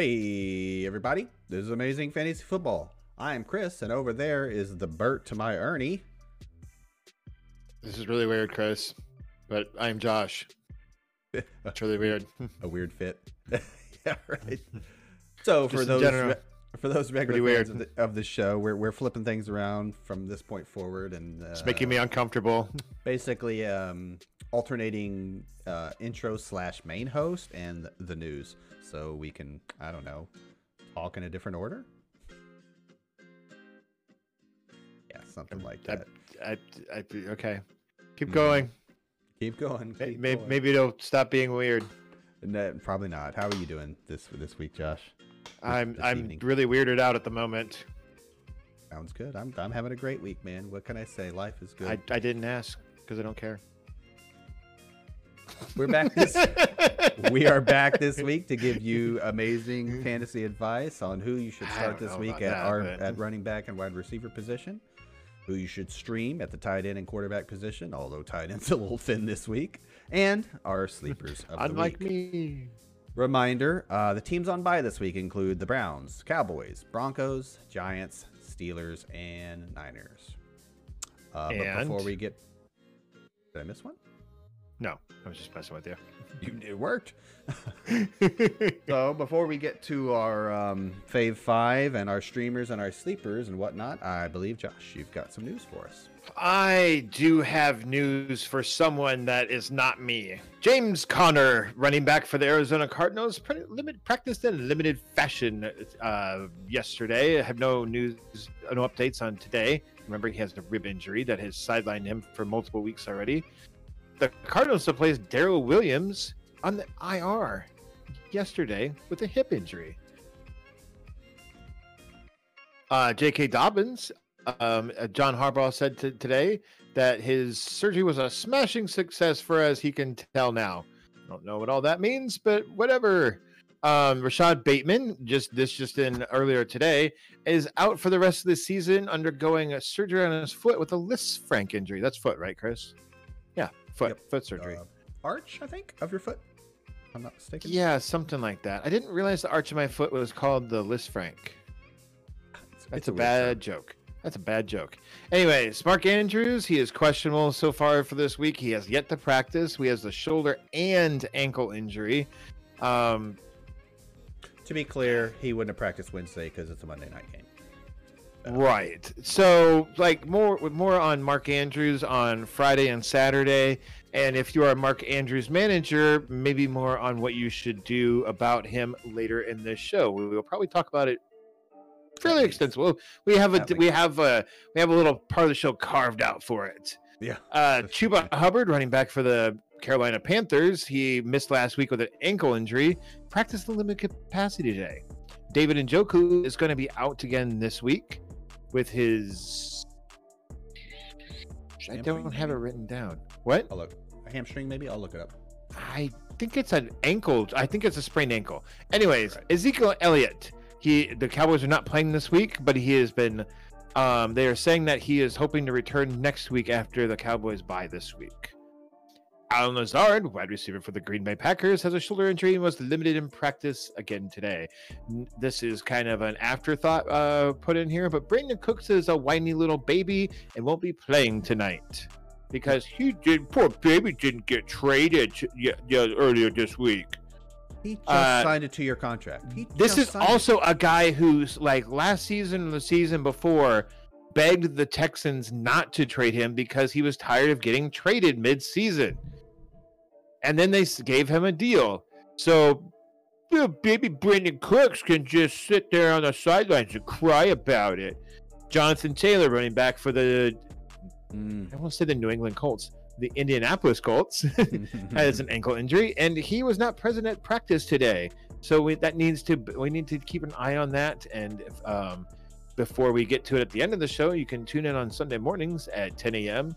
Hey, everybody. This is Amazing Fantasy Football. I am Chris, and over there is the Bert to my Ernie. This is really weird, Chris, but I'm Josh. It's really weird. A weird fit. yeah, right. So for Just those general, for those regular fans of the, of the show, we're we're flipping things around from this point forward, and uh, It's making me uncomfortable. basically um, alternating uh, intro slash main host and the news, so we can I don't know talk in a different order. Yeah, something like that. I, I, okay, keep Mhm. going. Keep going. Keep may- going. Maybe it'll stop being weird. No, probably not. How are you doing this this week, Josh? I'm this I'm evening. really weirded out at the moment. Sounds good. I'm I'm having a great week, man. What can I say? Life is good. I, I didn't ask because I don't care. We're back this we are back this week to give you amazing fantasy advice on who you should start this week at that, our but- at running back and wide receiver position. Who you should stream at the tight end and quarterback position, although tight end's a little thin this week, and our sleepers of the Unlike week. me. Reminder: uh, the teams on bye this week include the Browns, Cowboys, Broncos, Giants, Steelers, and Niners. Uh, but before we get, did I miss one? No, I was just messing with you. You, it worked. so before we get to our um, fave five and our streamers and our sleepers and whatnot, I believe Josh, you've got some news for us. I do have news for someone that is not me. James Conner, running back for the Arizona Cardinals, pretty limit, practiced in limited fashion uh, yesterday. I have no news, no updates on today. Remember, he has a rib injury that has sidelined him for multiple weeks already. The Cardinals have placed Darrel Williams on the IR yesterday with a hip injury. Uh, J.K. Dobbins um, uh, John Harbaugh said to, today that his surgery was a smashing success for as he can tell now. Don't know what all that means, but whatever. Um, Rashod Bateman, just this just in earlier today, is out for the rest of the season, undergoing a surgery on his foot with a Lisfranc injury. That's foot, right, Chris? Foot, Yep. foot surgery. Uh, arch, I think, of your foot. If I'm not mistaken. yeah, something like that. I didn't realize the arch of my foot was called the Lisfranc. It's, That's it's a weird bad joke. That's a bad joke. Anyways, Mark Andrews, he is questionable so far for this week. He has yet to practice. He has the shoulder and ankle injury. Um. To be clear, he wouldn't have practiced Wednesday because it's a Monday night game. Right. So, like more more on Mark Andrews on Friday and Saturday, and if you are a Mark Andrews manager, maybe more on what you should do about him later in this show. We will probably talk about it fairly extensively. We have a we have a we have a little part of the show carved out for it. Yeah. Uh, Chuba Hubbard, running back for the Carolina Panthers, he missed last week with an ankle injury. Practiced in limited capacity today. David Njoku is going to be out again this week with his. I don't have it written down. What? I'll look. A hamstring, maybe. I'll look it up. I think it's an ankle. I think it's a sprained ankle. Anyways, Right. Ezekiel Elliott. He the Cowboys are not playing this week, but he has been. Um, they are saying that he is hoping to return next week after the Cowboys bye this week. Allen Lazard, wide receiver for the Green Bay Packers, has a shoulder injury and was limited in practice again today. This is kind of an afterthought uh, put in here, but Brandin Cooks is a whiny little baby and won't be playing tonight because he did. Poor baby didn't get traded yeah, yeah, earlier this week. He just Uh, signed it to your contract. He This is also a guy who's like last season and the season before begged the Texans not to trade him because he was tired of getting traded mid-season. And then they gave him a deal. So baby Brandin Cooks can just sit there on the sidelines and cry about it. Jonathan Taylor running back for the Mm. I want to say the New England Colts, the Indianapolis Colts has an ankle injury, and he was not present at practice today. So we, that needs to we need to keep an eye on that. And if, um, before we get to it at the end of the show, you can tune in on Sunday mornings at 10 a.m.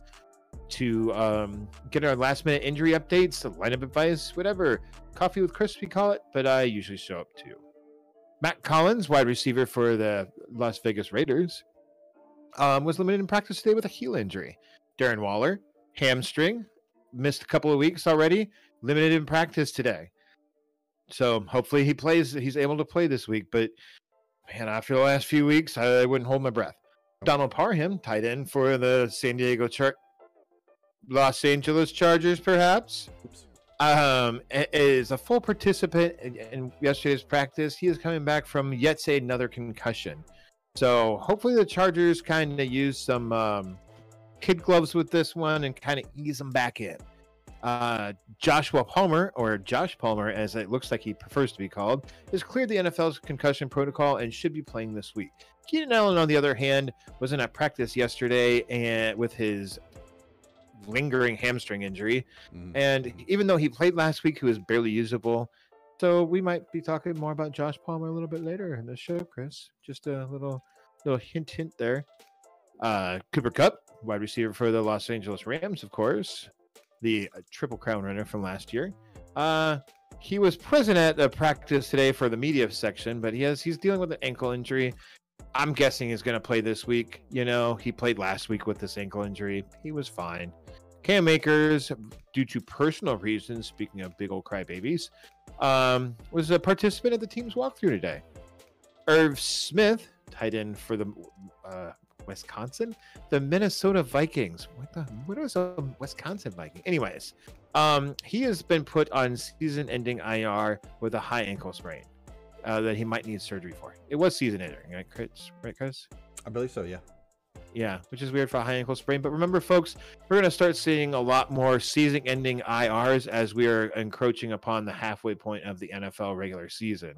to um, get our last minute injury updates, the lineup advice, whatever. Coffee with Chris, we call it, but I usually show up too. Mack Hollins, wide receiver for the Las Vegas Raiders, um, was limited in practice today with a heel injury. Darren Waller, hamstring, missed a couple of weeks already, limited in practice today. So hopefully he plays. He's able to play this week. But man, after the last few weeks, I wouldn't hold my breath. Donald Parham, tight end for the San Diego Char- Los Angeles Chargers, perhaps. Oops. Um, is a full participant in, in yesterday's practice. He is coming back from yet say another concussion. So hopefully the Chargers kind of use some um, kid gloves with this one and kind of ease them back in. Uh, Joshua Palmer, or Josh Palmer, as it looks like he prefers to be called, has cleared the NFL's concussion protocol and should be playing this week. Keenan Allen, on the other hand, was in at practice yesterday and with his lingering hamstring injury. Mhm. And even though he played last week, he was barely usable. So we might be talking more about Josh Palmer a little bit later in the show, Chris. Just a little little hint hint there. Uh Cooper Kupp, wide receiver for the Los Angeles Rams, of course. The uh, triple crown runner from last year. Uh he was present at the practice today for the media section, but he has he's dealing with an ankle injury. I'm guessing he's going to play this week. You know, he played last week with this ankle injury. He was fine. Cam Akers, due to personal reasons, speaking of big old crybabies, um, was a participant at the team's walkthrough today. Irv Smith, tight end for the uh, Wisconsin, the Minnesota Vikings. What the? What was a Wisconsin Viking? Anyways, um, he has been put on season-ending IR with a high ankle sprain uh, that he might need surgery for. It was season-ending, right, Chris? Right, Chris? I believe so. Yeah. Yeah, which is weird for a high ankle sprain. But remember, folks, we're going to start seeing a lot more season ending IRs as we are encroaching upon the halfway point of the NFL regular season.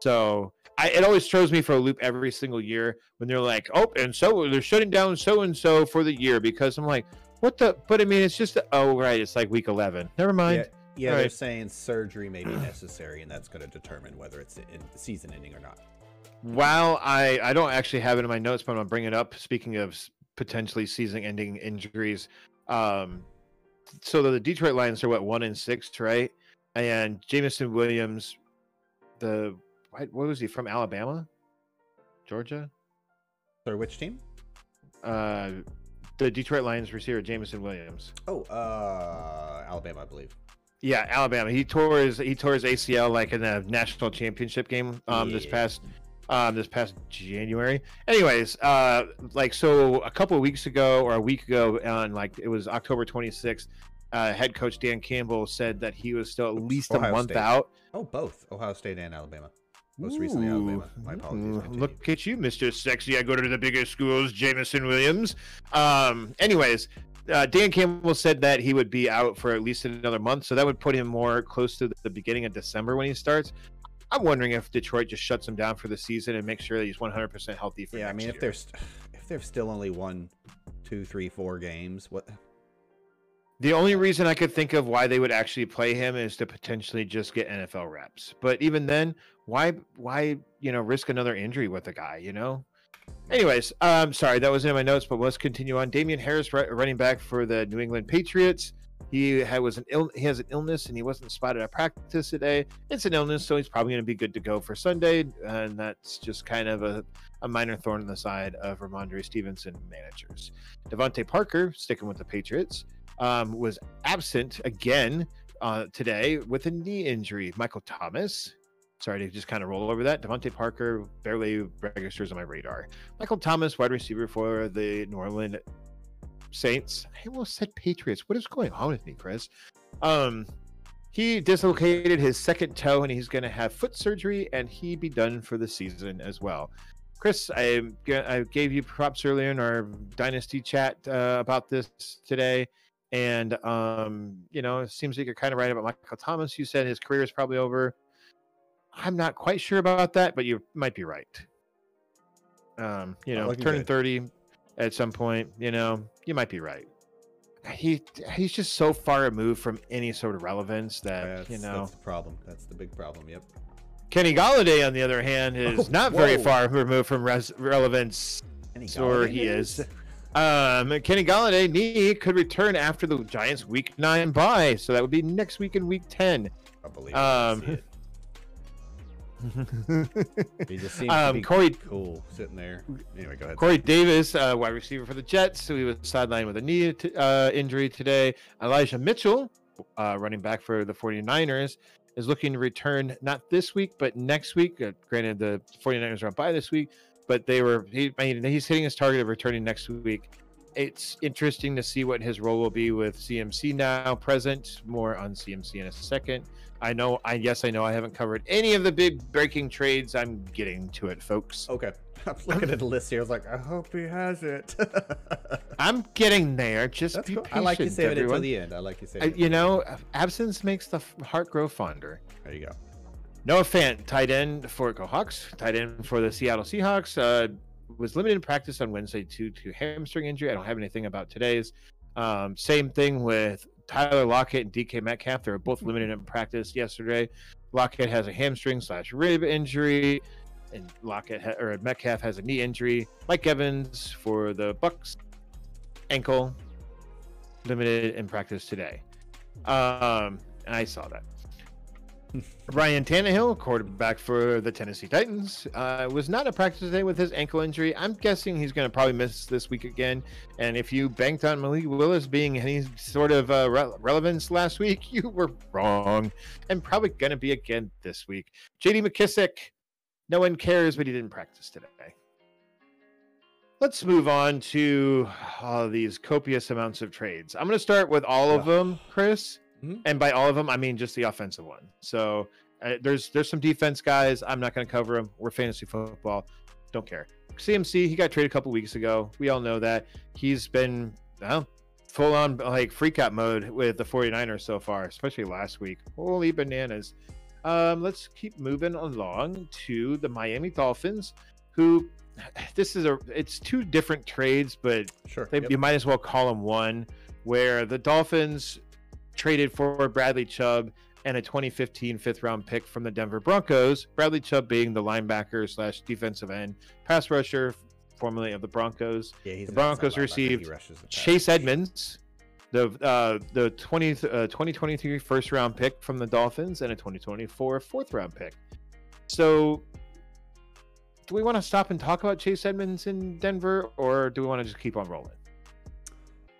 So I, it always throws me for a loop every single year when they're like, oh, and so they're shutting down so and so for the year because I'm like, what the? But I mean, it's just, oh, right. It's like week 11. Never mind. Yeah, yeah they're Right. saying surgery may be necessary, and that's going to determine whether it's in season ending or not. While I, I don't actually have it in my notes, but I'm gonna bring it up. Speaking of potentially season-ending injuries, um, so the Detroit Lions are what one and six, right? And Jameson Williams, the what, was he from? Alabama, Georgia? Sorry, which team? Uh, the Detroit Lions receiver Jameson Williams. Oh, uh, Alabama, I believe. Yeah, Alabama. He tore his he tore his ACL like in the national championship game um this past um this past January. Anyways, uh like so a couple of weeks ago or a week ago on like it was October 26th, uh head coach Dan Campbell said that he was still at least Ohio a month State. out. Oh, both Ohio State and Alabama. Most recently, Alabama. My apologies. Continue. Look at you, Mr. Sexy. I go to the biggest schools, Jameson Williams. Um, anyways, uh, Dan Campbell said that he would be out for at least another month, so that would put him more close to the beginning of December when he starts. I'm wondering if Detroit just shuts him down for the season and makes sure that he's 100% healthy for Yeah, I mean, if year. there's if there's still only one, two, three, four games, what? The only reason I could think of why they would actually play him is to potentially just get NFL reps. But even then, why why you know risk another injury with a guy? You know. Anyways, um, sorry that was in my notes, but let's continue on. Damian Harris, running back for the New England Patriots. He had was an ill he has an illness and he wasn't spotted at practice today. It's an illness, so he's probably going to be good to go for Sunday, and that's just kind of a, a minor thorn in the side of Rhamondre Stevenson managers. DeVante Parker, sticking with the Patriots, um, was absent again uh, today with a knee injury. Michael Thomas, sorry to just kind of roll over that. DeVante Parker barely registers on my radar. Michael Thomas, wide receiver for the New Orleans Saints. I almost said Patriots. What is going on with me, Chris? Um, he dislocated his second toe and he's going to have foot surgery and he be done for the season as well. Chris, I, I gave you props earlier in our Dynasty chat uh, about this today. And, um, you know, it seems like you're kind of right about Michael Thomas. You said his career is probably over. I'm not quite sure about that, but you might be right. Um, you know, turning good. 30 at some point, you know, you might be right. He he's just so far removed from any sort of relevance that That's, you know. that's the problem. That's the big problem. Yep. Kenny Golladay, on the other hand, is Oh, not very far removed from res- relevance. or he is. Um, Kenny Golladay knee could return after the Giants' Week Nine bye, so that would be next week in Week Ten. I believe. Um. He just seems um, Corey cool sitting there. Anyway, go ahead. Corey Davis, uh, wide receiver for the Jets, so he was sidelined with a knee t- uh, injury today. Elijah Mitchell, uh, running back for the 49ers, is looking to return not this week, but next week. Uh, granted, the 49ers are on by this week, but they were, he, I mean, he's hitting his target of returning next week. It's interesting to see what his role will be with CMC now present. More on CMC in a second. I know, I yes, I know I haven't covered any of the big breaking trades. I'm getting to it, folks. Okay. I'm looking at the list here. I was like, I hope he has it. I'm getting there. Just That's be cool. patient, I like you saving it everyone. till the end. I like you I- saving it. you know, absence makes the heart grow fonder. There you go. Noah Fant, tight end for Go Hawks, tight end for the Seattle Seahawks, uh, was limited in practice on Wednesday due to hamstring injury. I don't have anything about today's. Um, same thing with Tyler Lockett and DK Metcalf. They were both limited in practice yesterday. Lockett has a hamstring slash rib injury, and Lockett ha- or Metcalf has a knee injury. Mike Evans for the Bucks, ankle, limited in practice today. Um, and I saw that. Ryan Tannehill, quarterback for the Tennessee Titans, uh, was not at practice today with his ankle injury. I'm guessing he's going to probably miss this week again. And if you banked on Malik Willis being any sort of uh, re- relevance last week, you were wrong, and probably going to be again this week. J.D. McKissic, no one cares, but he didn't practice today. Let's move on to all these copious amounts of trades. I'm going to start with all of them, Chris Mhm. and by all of them, I mean just the offensive one. So uh, there's there's some defense guys. I'm not going to cover them. We're fantasy football. Don't care. CMC, he got traded a couple weeks ago. We all know that he's been well, full on like freak out mode with the 49ers so far, especially last week. Holy bananas. Um, let's keep moving along to the Miami Dolphins, who this is a it's two different trades, but Sure. they, Yep. you might as well call them one, where the Dolphins traded for Bradley Chubb and a 2015 fifth round pick from the Denver Broncos. Bradley Chubb being the linebacker slash defensive end pass rusher, formerly of the Broncos. Yeah, he's the Broncos received the Chase. Edmonds, the uh, the 20, uh, 2023 first round pick from the Dolphins, and a 2024 fourth round pick. So, do we want to stop and talk about Chase Edmonds in Denver, or do we want to just keep on rolling?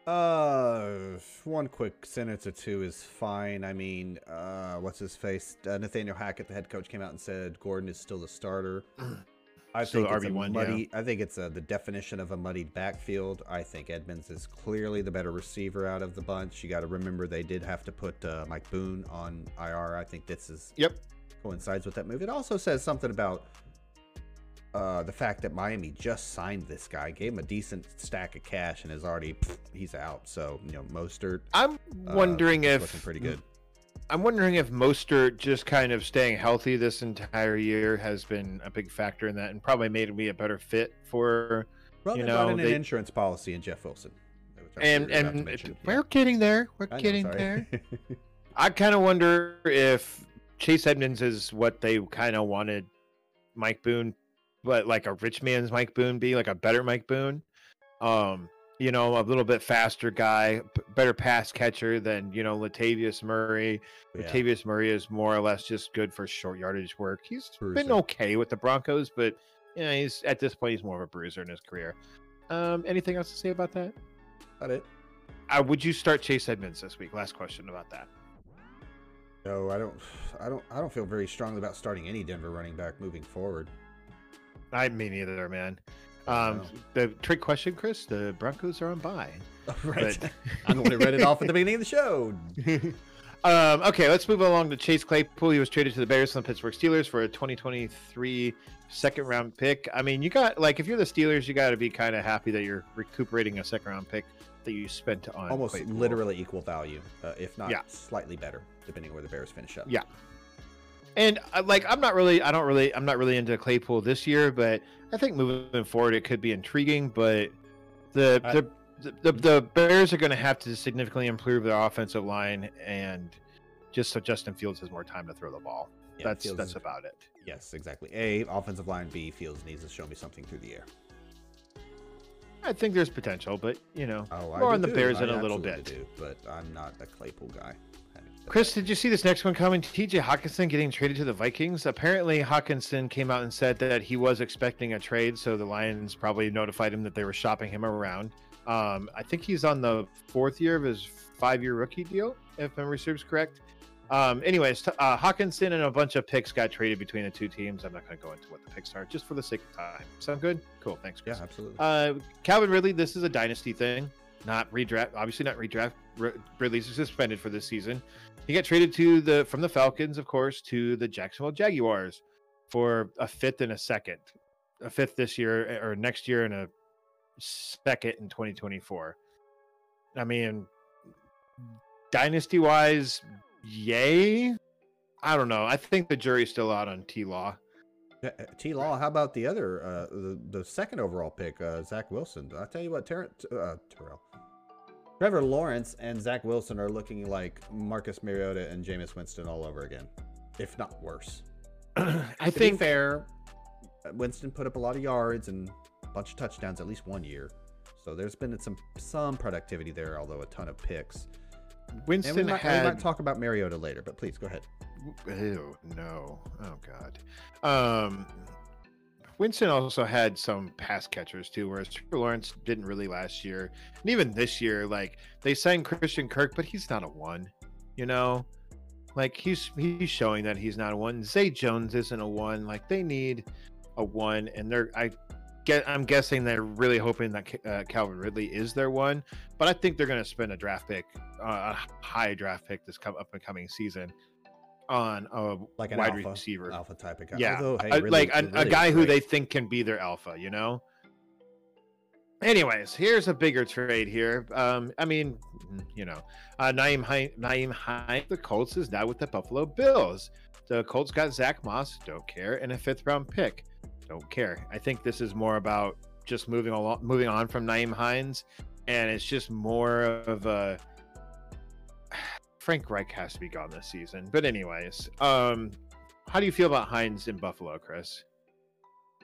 Uh, one quick sentence or two is fine. I mean, uh, what's his face? Uh, Nathaniel Hackett, the head coach, came out and said Gordon is still the starter. I Still think it's a RB1, yeah. muddy. I think it's uh the definition of a muddied backfield. I think Edmonds is clearly the better receiver out of the bunch. You got to remember they did have to put uh, Mike Boone on IR. I think this is Yep. coincides with that move. It also says something about uh, the fact that Miami just signed this guy, gave him a decent stack of cash, and is already pfft, he's out. So you know, Mostert I'm uh, wondering is if looking pretty good. I'm wondering if Mostert just kind of staying healthy this entire year has been a big factor in that, and probably made me a better fit for. Well, you know, they- an insurance policy in Jeff Wilson. And sure you're about to and we're Yeah. getting there. We're know, getting sorry. there. I kind of wonder if Chase Edmonds is what they kind of wanted Mike Boone, but like a rich man's Mike Boone be, like a better Mike Boone. Um, you know, a little bit faster guy, better pass catcher than, you know, Latavius Murray. Yeah. Latavius Murray is more or less just good for short yardage work. He's been okay with the Broncos, but you know, he's at this point he's more of a bruiser in his career. Um, anything else to say about that? About it. Uh, would you start Chase Edmonds this week? Last question about that. No, I don't. I don't. I don't feel very strongly about starting any Denver running back moving forward. I mean neither, man. Um, know. the trick question, Chris. The Broncos are on bye. right. But- one who read it off at the beginning of the show. um, okay, let's move along to Chase Claypool. He was traded to the Bears from the Pittsburgh Steelers for a 2023 second round pick. I mean, you got like if you're the Steelers, you got to be kind of happy that you're recuperating a second round pick that you spent on Almost Claypool. literally equal value, uh, if not Yeah. slightly better, depending on where the Bears finish up. Yeah. And uh, like, I'm not really, I don't really, I'm not really into Claypool this year, but I think moving forward it could be intriguing. But the I- the, the the Bears are going to have to significantly improve their offensive line, and just so Justin Fields has more time to throw the ball. Yeah, that's Fields that's is- about it. Yes, exactly. A offensive line. B Fields needs to show me something through the air. I think there's potential, but you know, Oh, more on the. Bears I in a little bit. do, but I'm not a Claypool guy. Chris, did you see this next one coming? TJ Hockenson getting traded to the Vikings. Apparently, Hockenson came out and said that he was expecting a trade, so the Lions probably notified him that they were shopping him around. Um, I think he's on the fourth year of his five-year rookie deal, if memory serves correct. Um, anyways, t- uh, Hockenson and a bunch of picks got traded between the two teams. I'm not going to go into what the picks are, just for the sake of time. Sound good? Cool. Thanks. Chris. Yeah, absolutely. Uh, Calvin Ridley, this is a dynasty thing, not redraft. Obviously, not redraft. R- Ridley's suspended for this season. He got traded to the from the Falcons, of course, to the Jacksonville Jaguars for a fifth and a second, a fifth this year or next year, and a second in 2024. I mean, dynasty wise, yay. I don't know. I think the jury's still out on T Law. Uh, T Law, how about the other, uh, the, the second overall pick, uh, Zach Wilson? I tell you what, Ter- uh, Terrell, Trevor Lawrence and Zach Wilson are looking like Marcus Mariota and Jameis Winston all over again, if not worse. I to think be fair, Winston put up a lot of yards and a bunch of touchdowns at least one year, so there's been some some productivity there, although a ton of picks. And we Winston might, we might talk about Mariota later, but please go ahead. Ew, no. Oh god. Um Winston also had some pass catchers too, whereas Trevor Lawrence didn't really last year. And even this year, like they signed Christian Kirk, but he's not a one. You know? Like he's he's showing that he's not a one. Zay Jones isn't a one. Like they need a one, and they're I get I'm guessing they're really hoping that uh, Calvin Ridley is their one. But I think they're going to spend a draft pick, uh, a high draft pick this come up and coming season on a Like an wide alpha, receiver. alpha type of guy. Yeah, Although, hey, like a, a guy who they think can be their alpha, you know. Anyways, here's a bigger trade here. Um, I mean, mm, you know, uh, Nyheim Nyheim Hine, the Colts is now with the Buffalo Bills. The Colts got Zach Moss, don't care, and a fifth round pick, don't care. I think this is more about just moving along, moving on from Nyheim Hines, and it's just more of a Frank Reich has to be gone this season. But anyways, um, how do you feel about Hines in Buffalo, Chris?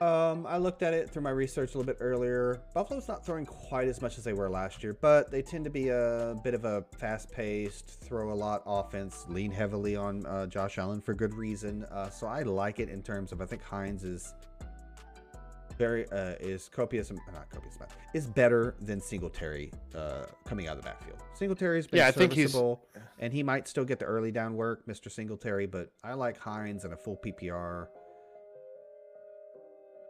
Um, I looked at it through my research a little bit earlier. Buffalo's not throwing quite as much as they were last year, but they tend to be a bit of a fast-paced, throw a lot offense, lean heavily on uh, Josh Allen for good reason. Uh, so I like it in terms of I think Hines is very uh, is copious, not copious, but is better than Singletary uh, coming out of the backfield. Singletary's been Yeah, I think he's- serviceable, and he might still get the early down work, Mr. Singletary, but I like Hines and a full PPR.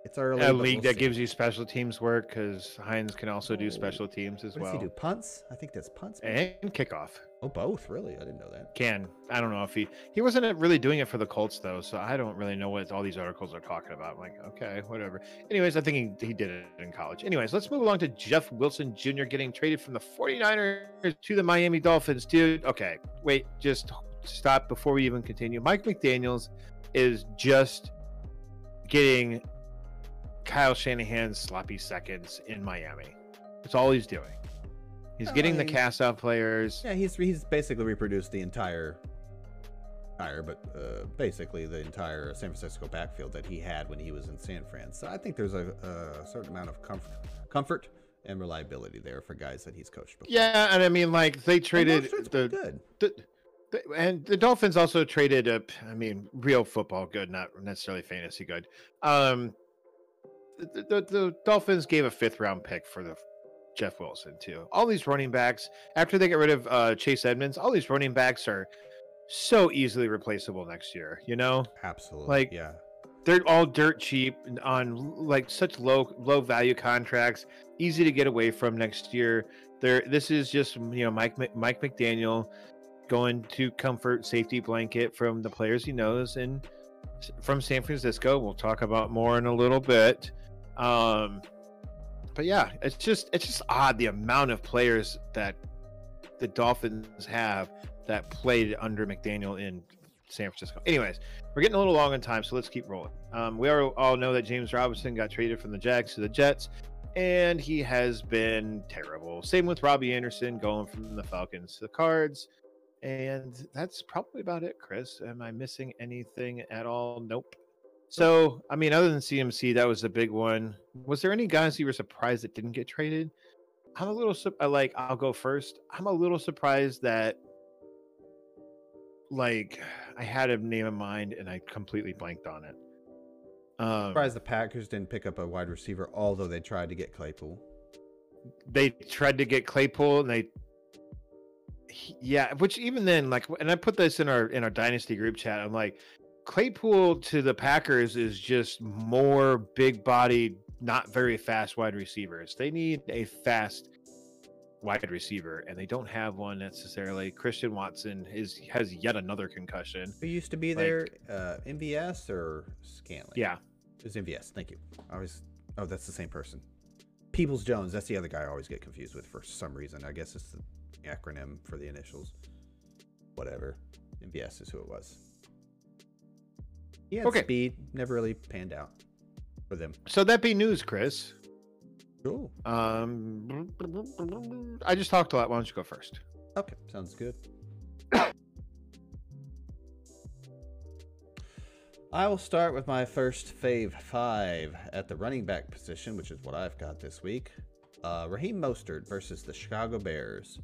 It's early. a league we'll that see. gives you special teams work because Hines can also do Oh. special teams as What does well he do? Punts? I think that's punts. and kickoff. Oh, both. Really? I didn't know that. Can I don't know if he he wasn't really doing it for the Colts though, so I don't really know what all these articles are talking about. I'm like, okay, whatever. Anyways, I think he, he did it in college. Anyways, let's move along to Jeff Wilson Jr. getting traded from the 49ers to the Miami Dolphins, dude. Okay, wait, just stop before we even continue. Mike McDaniels is just getting Kyle Shanahan's sloppy seconds in Miami. That's all he's doing. He's Oh, getting the he- cast out players. Yeah, he's he's basically reproduced the entire, entire, but uh, basically the entire San Francisco backfield that he had when he was in San Fran. So I think there's a, a certain amount of comfort, comfort and reliability there for guys that he's coached before. Yeah, and I mean, like they traded the, good. the, the and the Dolphins also traded a, I mean, real football good, not necessarily fantasy good. Um, the, the, the Dolphins gave a fifth round pick for the Jeff Wilson too. All these running backs after they get rid of uh, Chase Edmonds, all these running backs are so easily replaceable next year. You know, Absolutely. like- yeah. they're all dirt cheap on like such low low value contracts easy to get away from next year there this is just you know mike mike mcdaniel going to comfort safety blanket from the players he knows and from san francisco we'll talk about more in a little bit um but yeah it's just it's just odd the amount of players that the dolphins have that played under mcdaniel in san francisco anyways we're getting a little long on time, so let's keep rolling. Um, we all know that James Robinson got traded from the Jags to the Jets, and he has been terrible. Same with Robbie Anderson going from the Falcons to the Cards. And that's probably about it, Chris. Am I missing anything at all? Nope. So, I mean, other than CMC, that was a big one. Was there any guys you were surprised that didn't get traded? I'm a little I like. I'll go first. I'm a little surprised that, like, I had a name in mind and I completely blanked on it. Um, Surprised the Packers didn't pick up a wide receiver, although they tried to get Claypool. they tried to get Claypool and they yeah, which even then, like, and I put this in our in our dynasty group chat. I'm like, Claypool to the Packers is just more big bodied, not very fast wide receivers. They need a fast wide receiver, and they don't have one necessarily. Christian Watson is has yet another concussion. Who used to be Like- there? Uh, MVS or Scantling? Yeah, It was MVS. Thank you. I always. Oh, that's the same person. Peoples Jones. That's the other guy I always get confused with for some reason. I guess it's the acronym for the initials. Whatever. MVS is who it was. Had Okay. speed. Never really panned out for them. so that be news, Chris. Cool. Um, I just talked a lot. Why don't you go first? Okay, sounds good. I will start with my first fave five at the running back position, which is what I've got this week. Uh, Raheem Mostert versus the Chicago Bears.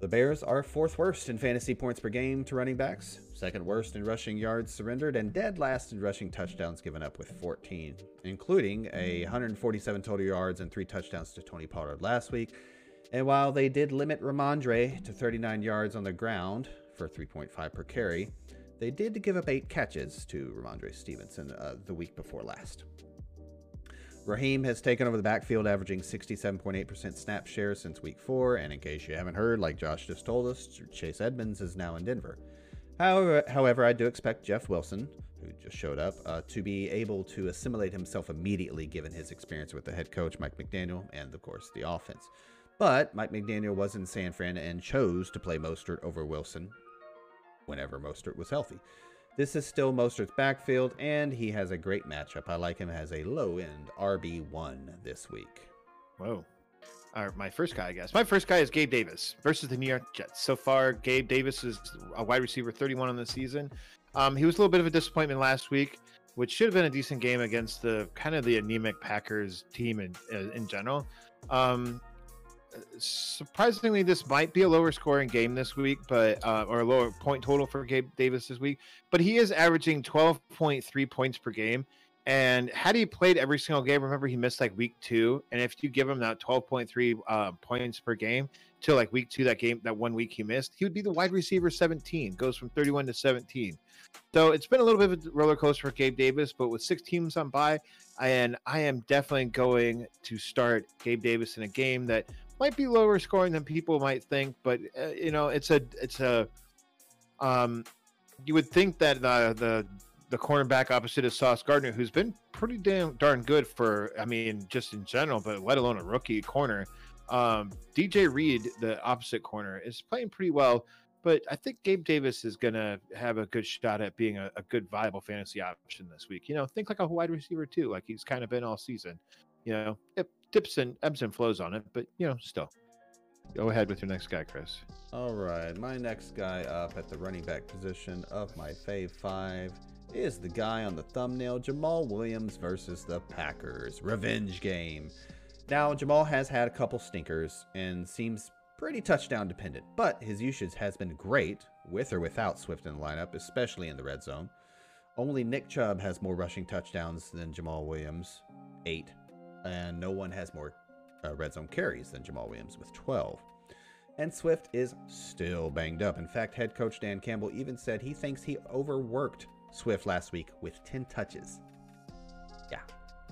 The Bears are fourth worst in fantasy points per game to running backs, second worst in rushing yards surrendered, and dead last in rushing touchdowns given up with 14, including a 147 total yards and three touchdowns to Tony Pollard last week. And while they did limit Rhamondre to 39 yards on the ground for 3.5 per carry, they did give up eight catches to Rhamondre Stevenson uh, the week before last. Raheem has taken over the backfield, averaging 67.8% snap share since week four. And in case you haven't heard, like Josh just told us, Chase Edmonds is now in Denver. However, however I do expect Jeff Wilson, who just showed up, uh, to be able to assimilate himself immediately given his experience with the head coach, Mike McDaniel, and of course the offense. But Mike McDaniel was in San Fran and chose to play Mostert over Wilson whenever Mostert was healthy. This is still Mostert's backfield, and he has a great matchup. I like him as a low end RB1 this week. Whoa. Right, my first guy, I guess. My first guy is Gabe Davis versus the New York Jets. So far, Gabe Davis is a wide receiver 31 on the season. Um, he was a little bit of a disappointment last week, which should have been a decent game against the kind of the anemic Packers team in uh, in general. Um, surprisingly, this might be a lower scoring game this week, but uh, or a lower point total for Gabe Davis this week. But he is averaging 12.3 points per game. And had he played every single game, remember he missed like week two. And if you give him that 12.3 uh, points per game to like week two, that game, that one week he missed, he would be the wide receiver 17, goes from 31 to 17. So it's been a little bit of a roller coaster for Gabe Davis, but with six teams on by, and I am definitely going to start Gabe Davis in a game that might be lower scoring than people might think, but uh, you know, it's a, it's a, um, you would think that the the the cornerback opposite of Sauce Gardner, who's been pretty damn darn good for, I mean, just in general, but let alone a rookie corner. Um, DJ Reed, the opposite corner, is playing pretty well, but I think Gabe Davis is gonna have a good shot at being a, a good viable fantasy option this week. You know, think like a wide receiver too, like he's kind of been all season. You know, it dips and ebbs and flows on it, but you know, still. Go ahead with your next guy, Chris. All right, my next guy up at the running back position of my fave five is the guy on the thumbnail, Jamaal Williams versus the Packers. Revenge game. Now, Jamaal has had a couple stinkers and seems pretty touchdown dependent, but his usage has been great with or without Swift in the lineup, especially in the red zone. Only Nick Chubb has more rushing touchdowns than Jamaal Williams, eight, and no one has more uh, red zone carries than Jamaal Williams with 12. And Swift is still banged up. In fact, head coach Dan Campbell even said he thinks he overworked Swift last week with 10 touches. Yeah.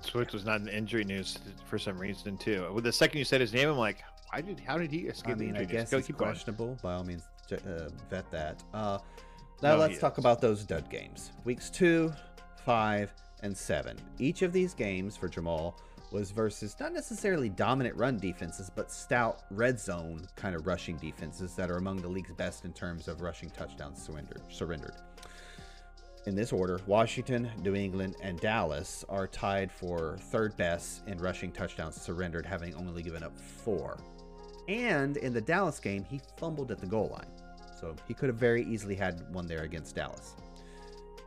Swift was not in injury news for some reason too. With the second you said his name, I'm like, why did how did he escape I mean, I guess it's keep going. questionable. By all means, uh, vet that. Uh, now No, let's talk about those dud games. Weeks two, five, and seven. Each of these games for Jamaal was versus not necessarily dominant run defenses, but stout red zone kind of rushing defenses that are among the league's best in terms of rushing touchdowns surrendered. surrendered. In this order, Washington, New England, and Dallas are tied for third best in rushing touchdowns surrendered, having only given up four. And in the Dallas game, he fumbled at the goal line. So he could have very easily had one there against Dallas.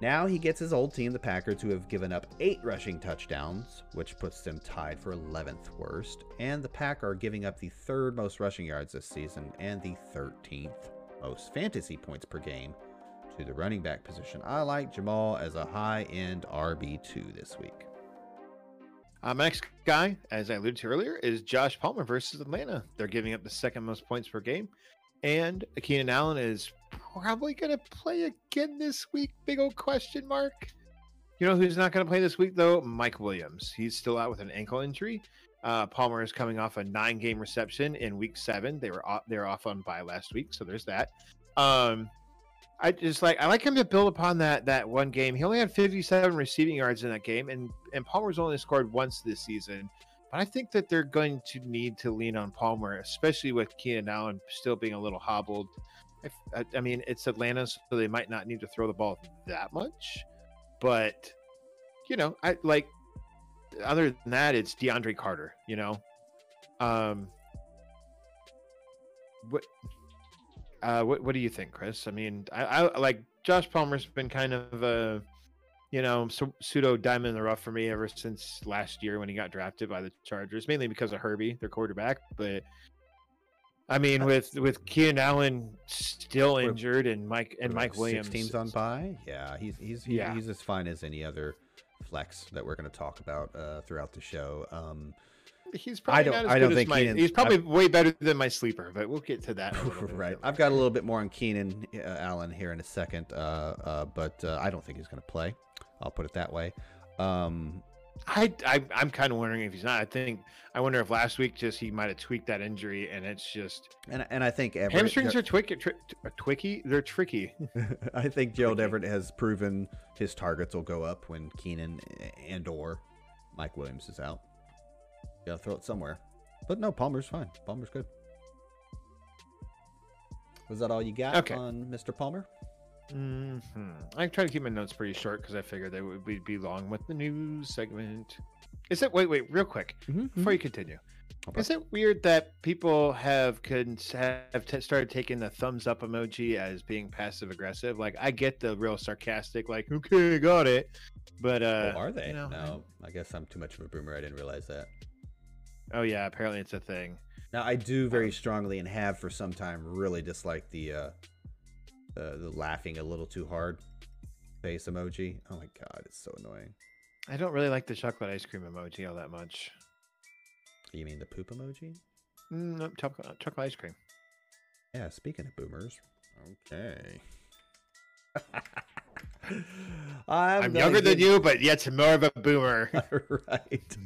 Now he gets his old team, the Packers, who have given up eight rushing touchdowns, which puts them tied for 11th worst. And the Pack are giving up the third most rushing yards this season and the 13th most fantasy points per game to the running back position. I like Jamaal as a high end RB2 this week. Uh, my next guy, as I alluded to earlier, is Josh Palmer versus Atlanta. They're giving up the second most points per game. And Keenan Allen is probably going to play again this week. Big old question mark. You know who's not going to play this week though? Mike Williams. He's still out with an ankle injury. Uh, Palmer is coming off a nine-game reception in Week Seven. They were off, they were off on bye last week, so there's that. Um, I just like I like him to build upon that that one game. He only had 57 receiving yards in that game, and and Palmer's only scored once this season. But I think that they're going to need to lean on Palmer, especially with Keenan Allen still being a little hobbled. I, I mean, it's Atlanta, so they might not need to throw the ball that much. But you know, I like. Other than that, it's DeAndre Carter. You know, um, what, uh, what, what do you think, Chris? I mean, I, I like Josh Palmer's been kind of a, you know, pseudo diamond in the rough for me ever since last year when he got drafted by the Chargers, mainly because of Herbie, their quarterback. But I mean, with with Keenan Allen still injured and Mike and Mike Williams, teams on by, yeah, he's he's he, yeah. he's as fine as any other flex that we're going to talk about uh, throughout the show. Um, he's probably I don't, not as I don't think my, he's probably i way better than my sleeper, but we'll get to that. right. I've got a little bit more on Keenan uh, Allen here in a second, uh, uh, but uh, I don't think he's going to play. I'll put it that way. Um, I, I am kind of wondering if he's not. I think I wonder if last week just he might have tweaked that injury, and it's just and and I think Everett, hamstrings are twicky, tri- twicky. They're tricky. I think Gerald Everett has proven his targets will go up when Keenan and or Mike Williams is out. Gotta throw it somewhere, but no, Palmer's fine. Palmer's good. Was that all you got okay. on Mr. Palmer? Mm-hmm. I try to keep my notes pretty short because I figured they would be long with the news segment. Is it? Wait, wait, real quick mm-hmm, before mm-hmm. you continue. Okay. Is it weird that people have could have t- started taking the thumbs up emoji as being passive aggressive? Like, I get the real sarcastic, like, okay, got it, but uh, oh, are they? You know, no, I guess I'm too much of a boomer. I didn't realize that. Oh yeah, apparently it's a thing. Now I do very um, strongly and have for some time really disliked the uh, the, the laughing a little too hard face emoji. Oh my god, it's so annoying. I don't really like the chocolate ice cream emoji all that much. You mean the poop emoji? Mm, no, chocolate, chocolate ice cream. Yeah, speaking of boomers. Okay. I'm, I'm younger than you, but yet more of a boomer. right.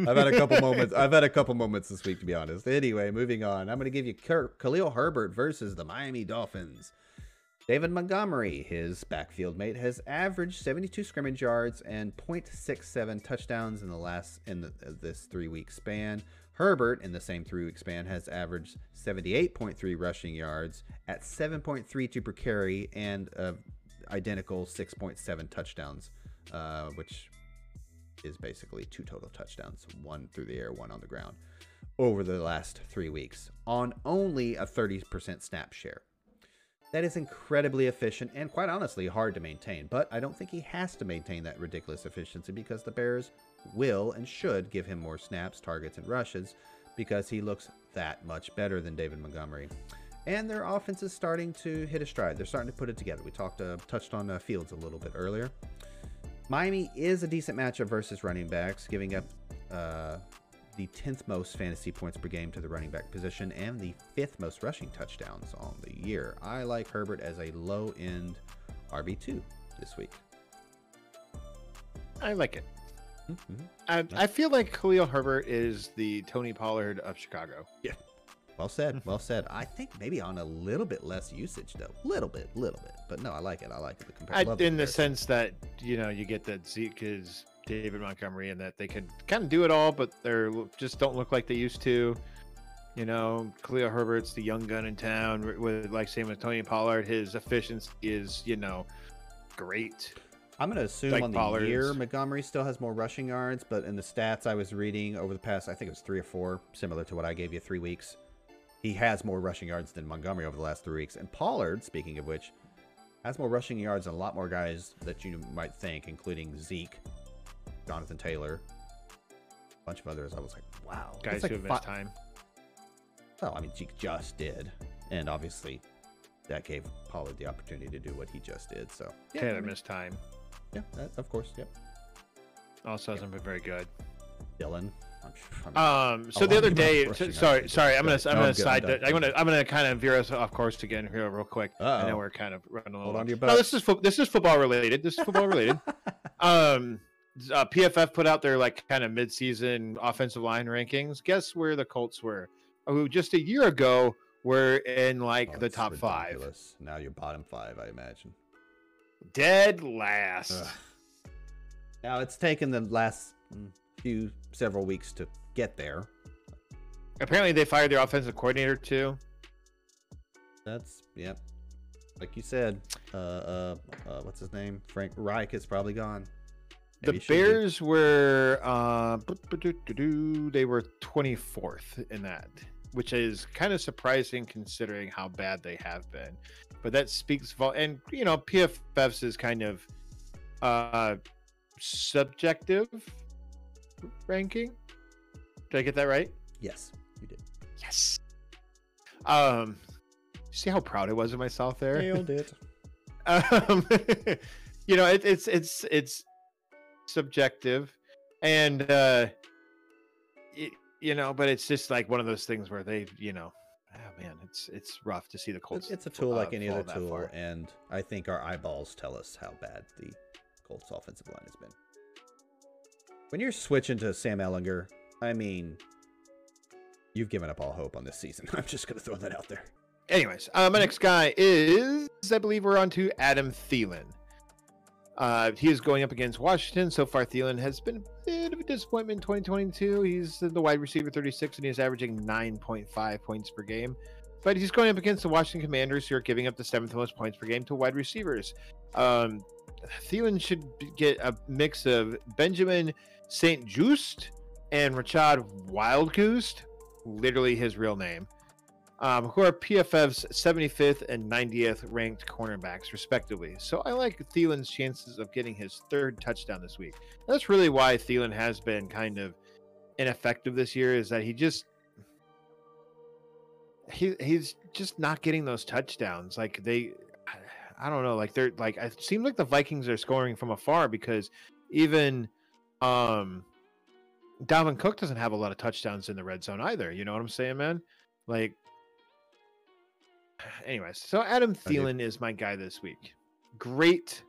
I've had a couple moments. I've had a couple moments this week, to be honest. Anyway, moving on. I'm going to give you Khalil Herbert versus the Miami Dolphins. David Montgomery, his backfield mate, has averaged 72 scrimmage yards and 0.67 touchdowns in the last in the, uh, this three-week span. Herbert, in the same three-week span, has averaged 78.3 rushing yards at 7.32 per carry and uh, identical 6.7 touchdowns, uh, which is basically two total touchdowns, one through the air, one on the ground, over the last three weeks on only a 30% snap share. That is incredibly efficient and quite honestly hard to maintain, but I don't think he has to maintain that ridiculous efficiency because the Bears will and should give him more snaps, targets, and rushes because he looks that much better than David Montgomery. And their offense is starting to hit a stride. They're starting to put it together. We talked, uh, touched on uh, Fields a little bit earlier. Miami is a decent matchup versus running backs, giving up uh, the 10th most fantasy points per game to the running back position and the 5th most rushing touchdowns on the year. I like Herbert as a low end RB2 this week. I like it. Mm-hmm. I, I, feel like Khalil Herbert is the Tony Pollard of Chicago. Yeah. Well said. Mm-hmm. Well said. I think maybe on a little bit less usage though. Little bit, little bit. But no, I like it. I like it. The compar- in the sense that you know you get that Zeke is David Montgomery and that they can kind of do it all, but they're just don't look like they used to. You know, Khalil Herbert's the young gun in town. With like same with Tony Pollard, his efficiency is you know great. I'm going to assume like on the Pollard's. year Montgomery still has more rushing yards, but in the stats I was reading over the past, I think it was three or four, similar to what I gave you three weeks. He has more rushing yards than Montgomery over the last three weeks. And Pollard, speaking of which, has more rushing yards than a lot more guys that you might think, including Zeke, Jonathan Taylor, a bunch of others. I was like, wow. Guys like who have missed time. Well, I mean, Zeke just did. And obviously, that gave Pollard the opportunity to do what he just did. So, yeah, Taylor I mean, missed time. Yeah, that, of course. Yep. Also hasn't yep. been very good. Dylan. Um. So the other day, so- sorry, I'm sorry. I'm gonna. I'm No, gonna I'm side. done. I'm gonna, I'm gonna kind of veer us off course again here real quick. I Uh-oh. know we're kind of running a little. Hold on to your No, this is fo- this is football related. This is football related. um, uh, PFF put out their like kind of mid-season offensive line rankings. Guess where the Colts were? Oh, just a year ago, were in like Oh, the top five. Now you're bottom five, I imagine. dead last. Ugh. Now it's taken the last mm, few several weeks to get there. Apparently, they fired their offensive coordinator too. That's yep. Like you said, uh, uh, uh what's his name? Frank Reich is probably gone. The Maybe he should be. Bears were uh, they were 24th in that, which is kind of surprising considering how bad they have been. But that speaks vol and you know PFF's is kind of uh subjective ranking. Did I get that right? Yes, you did. Yes. Um, see how proud I was of myself there. Nailed it. um, you know it, it's it's it's subjective and uh it, you know but it's just like one of those things where they you know oh man it's it's rough to see the colts It's, a tool like uh, any other tool, and I think our eyeballs tell us how bad the Colts offensive line has been. When you're switching to Sam Ehlinger, I mean, you've given up all hope on this season. I'm just gonna throw that out there. anyways uh, my next guy is i believe we're on to adam Thielen. Uh, he is going up against Washington. So far, Thielen has been a bit of a disappointment in 2022. He's the wide receiver 36, and he's averaging 9.5 points per game. But he's going up against the Washington Commanders, who are giving up the seventh most points per game to wide receivers. Um, Thielen should get a mix of Benjamin St-Juste and Richard Wildgoose, literally his real name, um, who are PFF's 75th and 90th ranked cornerbacks, respectively. So I like Thielen's chances of getting his third touchdown this week. That's really why Thielen has been kind of ineffective this year, is that he just he he's just not getting those touchdowns. Like they, I don't know, like they're like it seems like the Vikings are scoring from afar because even um Dalvin Cook doesn't have a lot of touchdowns in the red zone either. You know what I'm saying, man? Like, anyways, so Adam. Thielen is my guy this week. Great,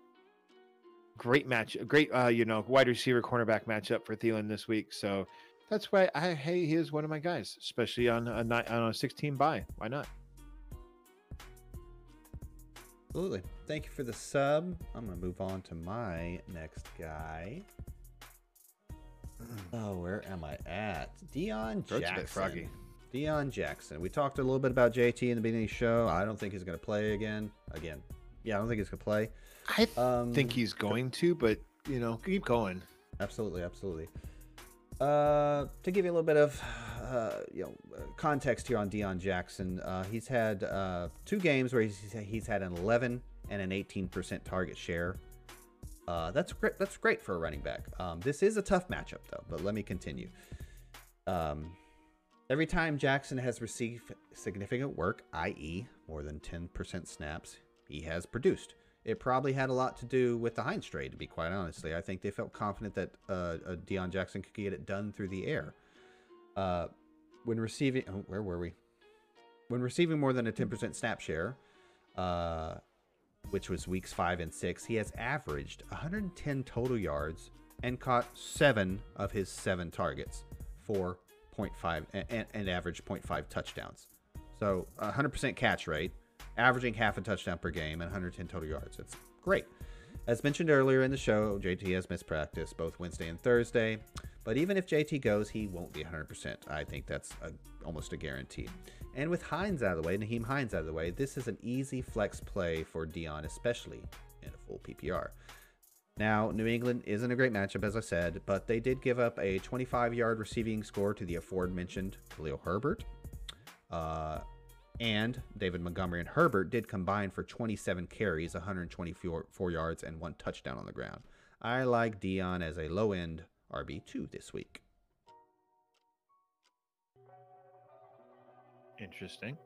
great match, great, uh, you know, wide receiver cornerback matchup for Thielen this week. So that's why I hey, he is one of my guys, especially on a ni- on a 16 buy. Why not? Absolutely. Thank you for the sub. I'm gonna move on to my next guy. Oh, where am I at? Deon Jackson. froggy. Deon Jackson. We talked a little bit about JT in the beginning of the show. I don't think he's gonna play again. Again. Yeah, I don't think he's gonna play. I Um, think he's going to, but you know, keep going. Absolutely, absolutely. Uh, to give you a little bit of uh, you know context here on Deon Jackson, uh, he's had uh, two games where he's, he's had an 11 and an 18% target share. Uh, that's great. That's great for a running back. Um, this is a tough matchup though, but let me continue. Um, every time Jackson has received significant work, i.e., more than 10% snaps, he has produced. It probably had a lot to do with the Hines trade, to be quite honestly. I think they felt confident that uh, Deon Jackson could get it done through the air. Uh, when receiving, oh, where were we? When receiving more than a 10% snap share, uh, which was weeks five and six, he has averaged 110 total yards and caught seven of his seven targets for 0.5 and, and average 0.5 touchdowns. So 100% catch rate, averaging half a touchdown per game and 110 total yards. That's great. As mentioned earlier in the show, JT has missed practice both Wednesday and Thursday. But even if JT goes, he won't be 100%. I think that's a, almost a guarantee. And with Hines out of the way, Nyheim Hines out of the way, this is an easy flex play for Deon, especially in a full PPR. Now, New England isn't a great matchup, as I said, but they did give up a 25 yard receiving score to the aforementioned Khalil Herbert. Uh, and David Montgomery and Herbert did combine for 27 carries, 124 yards, and one touchdown on the ground. I like Deon as a low end RB2 this week. Interesting.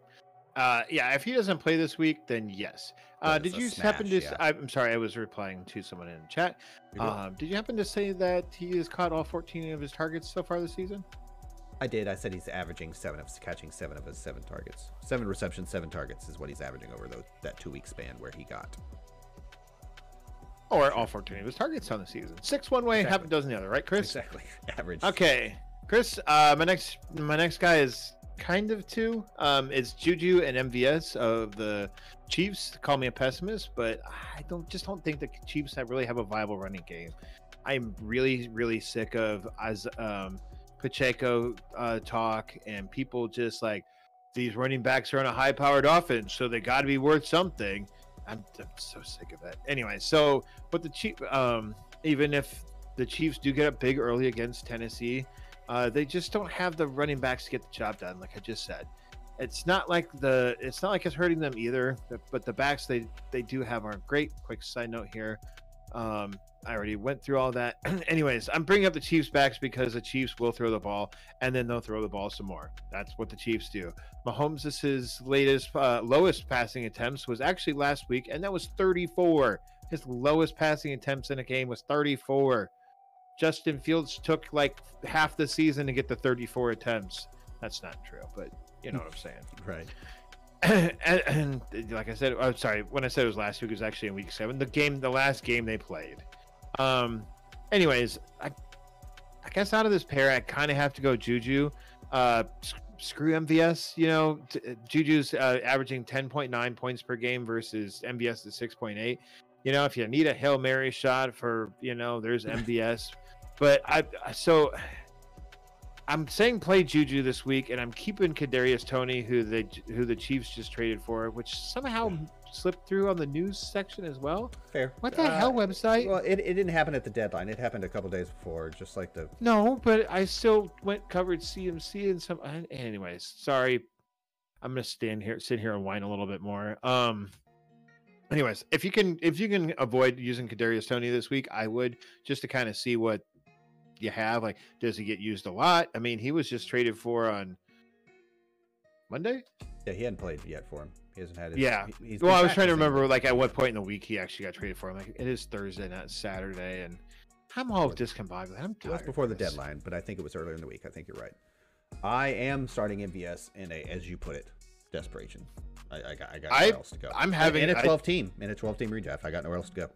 Uh, yeah, if he doesn't play this week, then yes. Uh, did you happen to? yeah. I'm sorry, I was replying to someone in the chat. Um, did you happen to say that he has caught all 14 of his targets so far this season? I did. I said he's averaging seven of catching seven of his seven targets. Seven receptions, seven targets is what he's averaging over those, that two week span where he got. Or all 14 of his targets on the season. Six one way, half a dozen the other, right, Chris? Exactly. Average. Okay, Chris. Uh, my next my next guy is kind of two. Um, it's Juju and MVS of the Chiefs. Call me a pessimist, but I don't just don't think the Chiefs have really have a viable running game. I'm really really sick of as um, Pacheco uh, talk and people just like these running backs are on a high powered offense, so they got to be worth something. I'm, I'm so sick of that. Anyway, so but the Chief, um, even if the Chiefs do get up big early against Tennessee, uh, they just don't have the running backs to get the job done. Like I just said, it's not like the it's not like it's hurting them either. But the backs they they do have aren't great. Quick side note here. Um, I already went through all that. Anyways, I'm bringing up the Chiefs backs because the Chiefs will throw the ball and then they'll throw the ball some more. That's what the Chiefs do. Mahomes' his latest uh, lowest passing attempts was actually last week, and that was 34. His lowest passing attempts in a game was 34. Justin Fields took like half the season to get the 34 attempts. That's not true, but you know what I'm saying. Right. And, and, like I said, I'm sorry. When I said it was last week, it was actually in week seven. The game, the last game they played. Um. Anyways, I, I guess out of this pair, I kind of have to go Juju. Uh, screw MVS. You know, t- Juju's uh, averaging 10.9 points per game versus MVS is 6.8. You know, if you need a hail mary shot for, you know, there's MVS. but I so I'm saying play Juju this week, and I'm keeping Kadarius Toney, who the who the Chiefs just traded for, which somehow slipped through on the news section as well. Fair. What the uh, hell website? Well, it, it didn't happen at the deadline. It happened a couple days before, just like the. No, but I still went covered CMC and some. Anyways, sorry. I'm gonna stand here, sit here, and whine a little bit more. Um. Anyways, if you can, if you can avoid using Kadarius Toney this week, I would just to kind of see what you have? Like, does he get used a lot? I mean, he was just traded for on Monday. Yeah, he hadn't played yet for him. He hasn't had. His, yeah. He, well, I was trying to remember like at what point in the week he actually got traded for. I'm like, it is Thursday, not Saturday, and I'm all discombobulated. I'm tired. It was before the deadline, but I think it was earlier in the week. I think you're right. I am starting MVS in a, as you put it, desperation. I, I got, I got nowhere I, else to go. I'm having in a 12 I, team, in a 12 team redraft. I got nowhere else to go.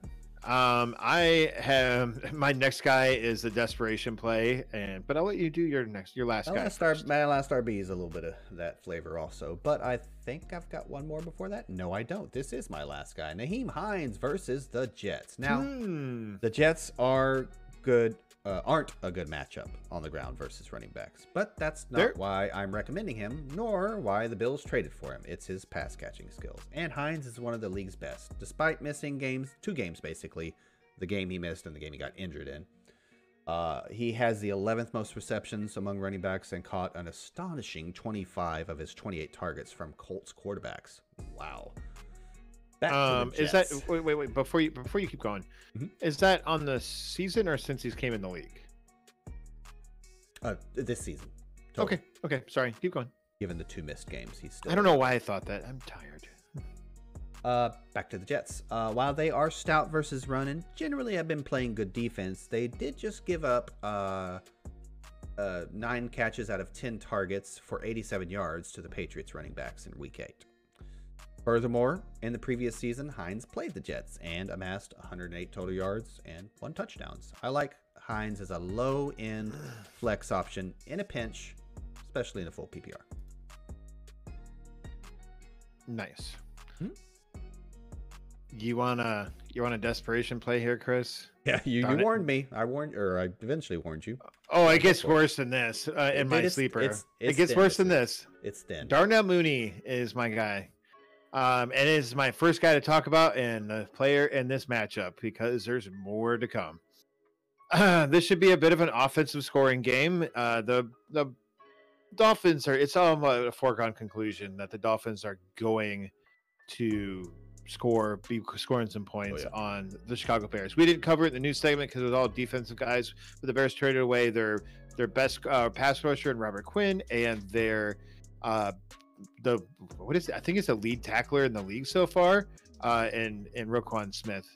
Um, I have my next guy is a desperation play, and but I'll let you do your next, your last my guy. Last RB, my last RB is a little bit of that flavor also, but I think I've got one more before that. No, I don't. This is my last guy, Nyheim Hines versus the Jets. Now, hmm. the Jets are good uh, aren't a good matchup on the ground versus running backs. But that's not They're... why I'm recommending him, nor why the Bills traded for him. It's his pass catching skills. And Hines is one of the league's best, despite missing games, two games basically, the game he missed and the game he got injured in. Uh, he has the 11th most receptions among running backs and caught an astonishing 25 of his 28 targets from Colts quarterbacks. Wow. Um, is that wait wait wait before you before you keep going? Mm-hmm. Is that on the season or since he's came in the league? Uh, this season. Total. Okay, okay. Sorry, keep going. Given the two missed games, he's still. I don't know why I thought that. I'm tired. Uh, back to the Jets. Uh, while they are stout versus run and generally have been playing good defense, they did just give up uh, uh, nine catches out of 10 targets for 87 yards to the Patriots running backs in week eight. Furthermore, in the previous season, Hines played the Jets and amassed 108 total yards and one touchdowns. I like Hines as a low end flex option in a pinch, especially in a full PPR. Nice. Hmm? You wanna you want a desperation play here, Chris? Yeah, you, you warned me. I warned, or I eventually warned you. Oh, it gets worse than this uh, in my sleeper. It's, it's it gets worse than this. It's thin. Darnell Mooney is my guy. Um, and it is my first guy to talk about and the player in this matchup because there's more to come. Uh, this should be a bit of an offensive scoring game. Uh, the the Dolphins are it's all a foregone conclusion that the Dolphins are going to score be scoring some points oh, yeah. on the Chicago Bears. We didn't cover it in the news segment because it was all defensive guys, but the Bears traded away their their best uh, pass rusher in Robert Quinn and their uh, the what is it? I think it's the lead tackler in the league so far. Uh, and and Roquan Smith.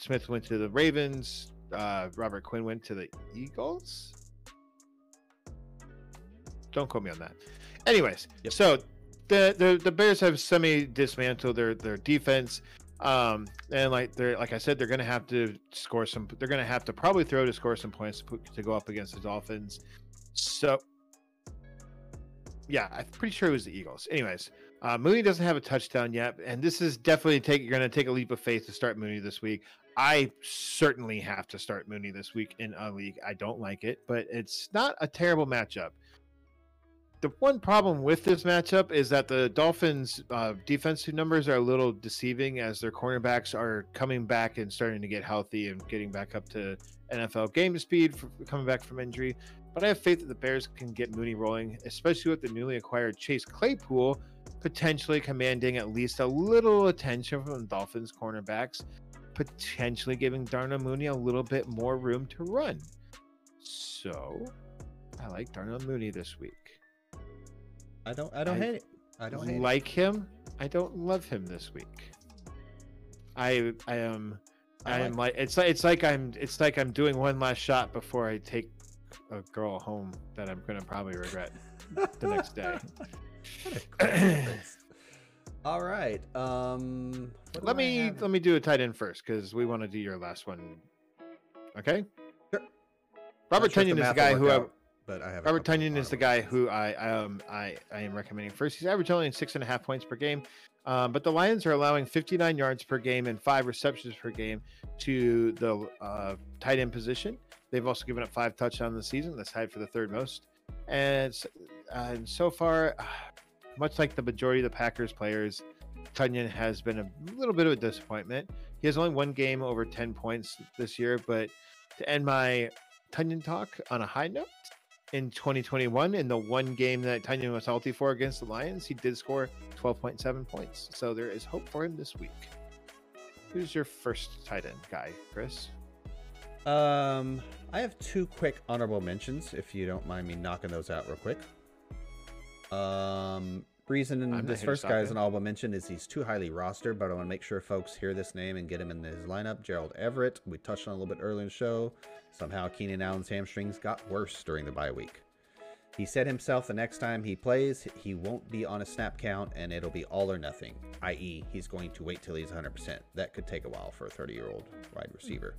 Smith went to the Ravens. Uh, Robert Quinn went to the Eagles. don't quote me on that. Anyways, Yep. so the, the the Bears have semi dismantled their their defense. Um, and like they're like I said, they're gonna have to score some. They're gonna have to probably throw to score some points to, put, to go up against the Dolphins. So, yeah, I'm pretty sure it was the Eagles. Anyways, uh, Mooney doesn't have a touchdown yet, and this is definitely take. You're gonna take a leap of faith to start Mooney this week. I certainly have to start Mooney this week in a league. I don't like it, but it's not a terrible matchup. The one problem with this matchup is that the Dolphins' uh, defensive numbers are a little deceiving as their cornerbacks are coming back and starting to get healthy and getting back up to NFL game speed coming back from injury. But I have faith that the Bears can get Mooney rolling, especially with the newly acquired Chase Claypool potentially commanding at least a little attention from the Dolphins cornerbacks, potentially giving Darnell Mooney a little bit more room to run. So I like Darnell Mooney this week. I don't. I don't I hate it. I don't hate like him. I don't love him this week. I I am I I am like it's like it's like I'm it's like I'm doing one last shot before I take a girl home that I'm gonna probably regret the next day. What a great reference. All right. Um. let me let me do a tight end first because we want to do your last one. Okay. Sure. Robert sure Tonyan is the guy who work I, but I have. Robert Tonyan is the guy who I um I I am recommending first. He's averaging only six and a half points per game, um, but the Lions are allowing 59 yards per game and five receptions per game to the uh, tight end position. They've also given up five touchdowns this season. That's tied for the third most. And and so far, much like the majority of the Packers players, Tonyan has been a little bit of a disappointment. He has only one game over 10 points this year, but to end my Tonyan talk on a high note, in 2021, in the one game that Tonyan was healthy for against the Lions, he did score 12.7 points. So there is hope for him this week. Who's your first tight end guy, Chris? Um, I have two quick honorable mentions, if you don't mind me knocking those out real quick. Um, reason this first guy is an honorable mention is he's too highly rostered, but I want to make sure folks hear this name and get him in his lineup. Gerald Everett, we touched on a little bit earlier in the show. Somehow Keenan Allen's hamstrings got worse during the bye week. He said himself the next time he plays, he won't be on a snap count and it'll be all or nothing, i.e., he's going to wait till he's 100%. That could take a while for a 30 year old wide receiver.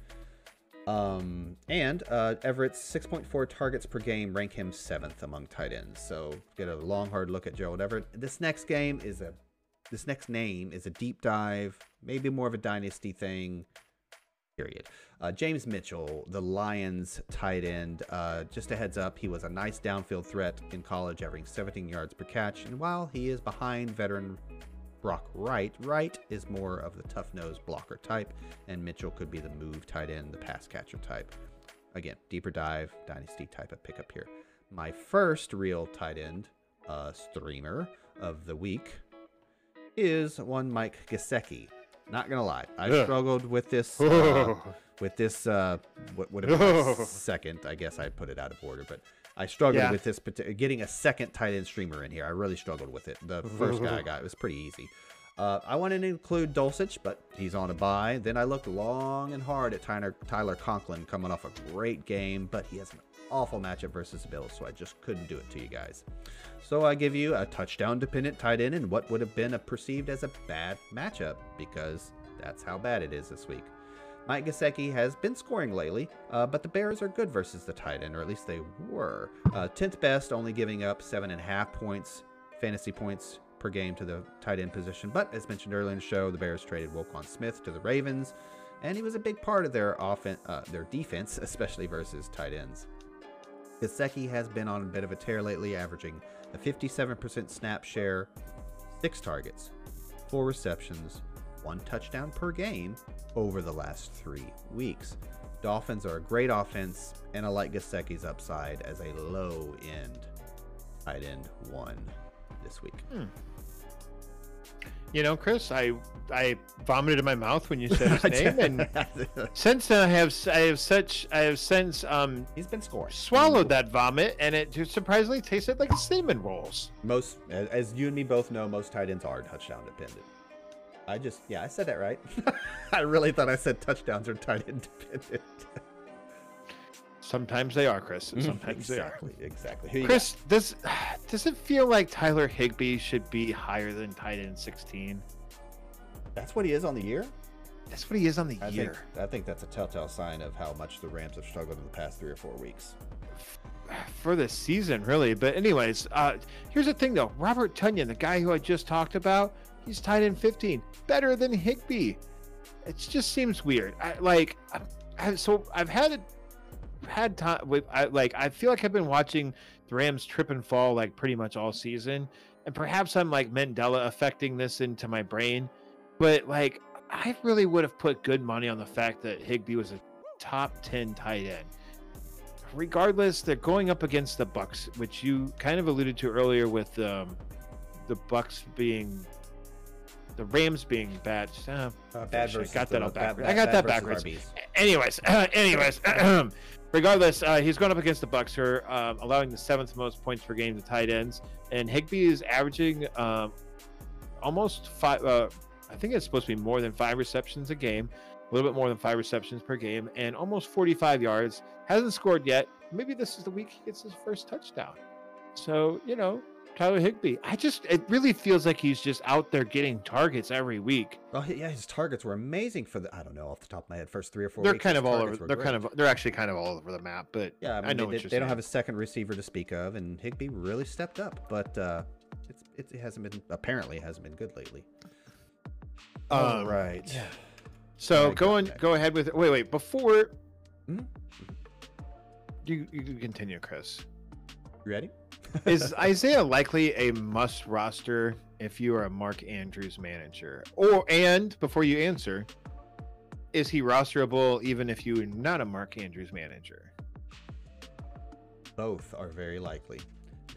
Um, and uh, Everett's 6.4 targets per game rank him seventh among tight ends. So get a long, hard look at Gerald Everett. This next game is a, this next name is a deep dive, maybe more of a dynasty thing. Period. Uh, James Mitchell, the Lions tight end. Uh, just a heads up, he was a nice downfield threat in college, averaging 17 yards per catch. And while he is behind veteran Brock Wright. Wright is more of the tough nosed blocker type, and Mitchell could be the move tight end, the pass catcher type. Again, deeper dive, dynasty type of pickup here. My first real tight end uh, streamer of the week is one Mike Gesicki. Not gonna lie, I Ugh. struggled with this. Uh, with this, uh, what would have been my second? I guess I put it out of order, but I struggled Yeah. with this. Getting a second tight end streamer in here, I really struggled with it. The first guy I got it was pretty easy. Uh, I wanted to include Dulcich, but he's on a buy. Then I looked long and hard at Tyler, Tyler Conklin coming off a great game, but he has an awful matchup versus the Bills, so I just couldn't do it to you guys. So I give you a touchdown dependent tight end in what would have been a perceived as a bad matchup because that's how bad it is this week. Mike Gesicki has been scoring lately, uh, but the Bears are good versus the tight end, or at least they were. Uh, 10th best, only giving up seven and a half points, fantasy points per game to the tight end position. But as mentioned earlier in the show, the Bears traded Roquan Smith to the Ravens, and he was a big part of their offense, uh, their defense, especially versus tight ends. Gesicki has been on a bit of a tear lately, averaging a 57% snap share, six targets, four receptions, one touchdown per game over the last three weeks. Dolphins are a great offense, and I like Gesicki's upside as a low end tight end one this week. You know, Chris, I I vomited in my mouth when you said his name, and since then I have I have such I have since um He's been scoring. swallowed that vomit, and it just surprisingly tasted like cinnamon rolls. Most, as, as you and me both know, most tight ends are touchdown dependent. I just, yeah, I said that right. I really thought I said touchdowns are tight end dependent. Sometimes they are, Chris. Mm-hmm. Sometimes exactly, exactly. Who they are. Chris, does does it feel like Tyler Higbee should be higher than tight end 16? That's what he is on the year. That's what he is on the I year. think I think that's a telltale sign of how much the Rams have struggled in the past three or four weeks. for the season, really. But anyways, uh, here's the thing though: Robert Tonyan, the guy who I just talked about, he's tied in 15, better than Higbee. It just seems weird. I, like, I, so I've had had time with, I like, I feel like I've been watching the Rams trip and fall like pretty much all season, and perhaps I'm like Mandela affecting this into my brain, but like, I really would have put good money on the fact that Higbee was a top 10 tight end regardless, they're going up against the Bucks, which you kind of alluded to earlier with um, the Bucks being the Rams being bad. Uh, Uh, bad versus got that all backwards. I got that backwards. Anyways, anyways, regardless, uh, he's going up against the Bucks, who are um, allowing the seventh most points per game to tight ends, and Higbee is averaging um, almost five. Uh, I think it's supposed to be more than five receptions a game, a little bit more than five receptions per game, and almost 45 yards. Hasn't scored yet. Maybe this is the week he gets his first touchdown. So you know, Tyler Higbee. I just it really feels like he's just out there getting targets every week. Oh yeah, his targets were amazing for the. I don't know off the top of my head. First three or 4 they're weeks, kind of all over. They're great. kind of. They're actually kind of all over the map. But Yeah, I, mean, I know they, they- don't have a second receiver to speak of, and Higbee really stepped up. But uh, it's, it's it hasn't been apparently hasn't been good lately. All Um, right. So go on, go ahead with wait, wait before Mhm. you you can continue, Chris. You ready? Is Isaiah Likely a must roster if you are a Mark Andrews manager? Or and before you answer, is he rosterable even if you're not a Mark Andrews manager? Both are very likely.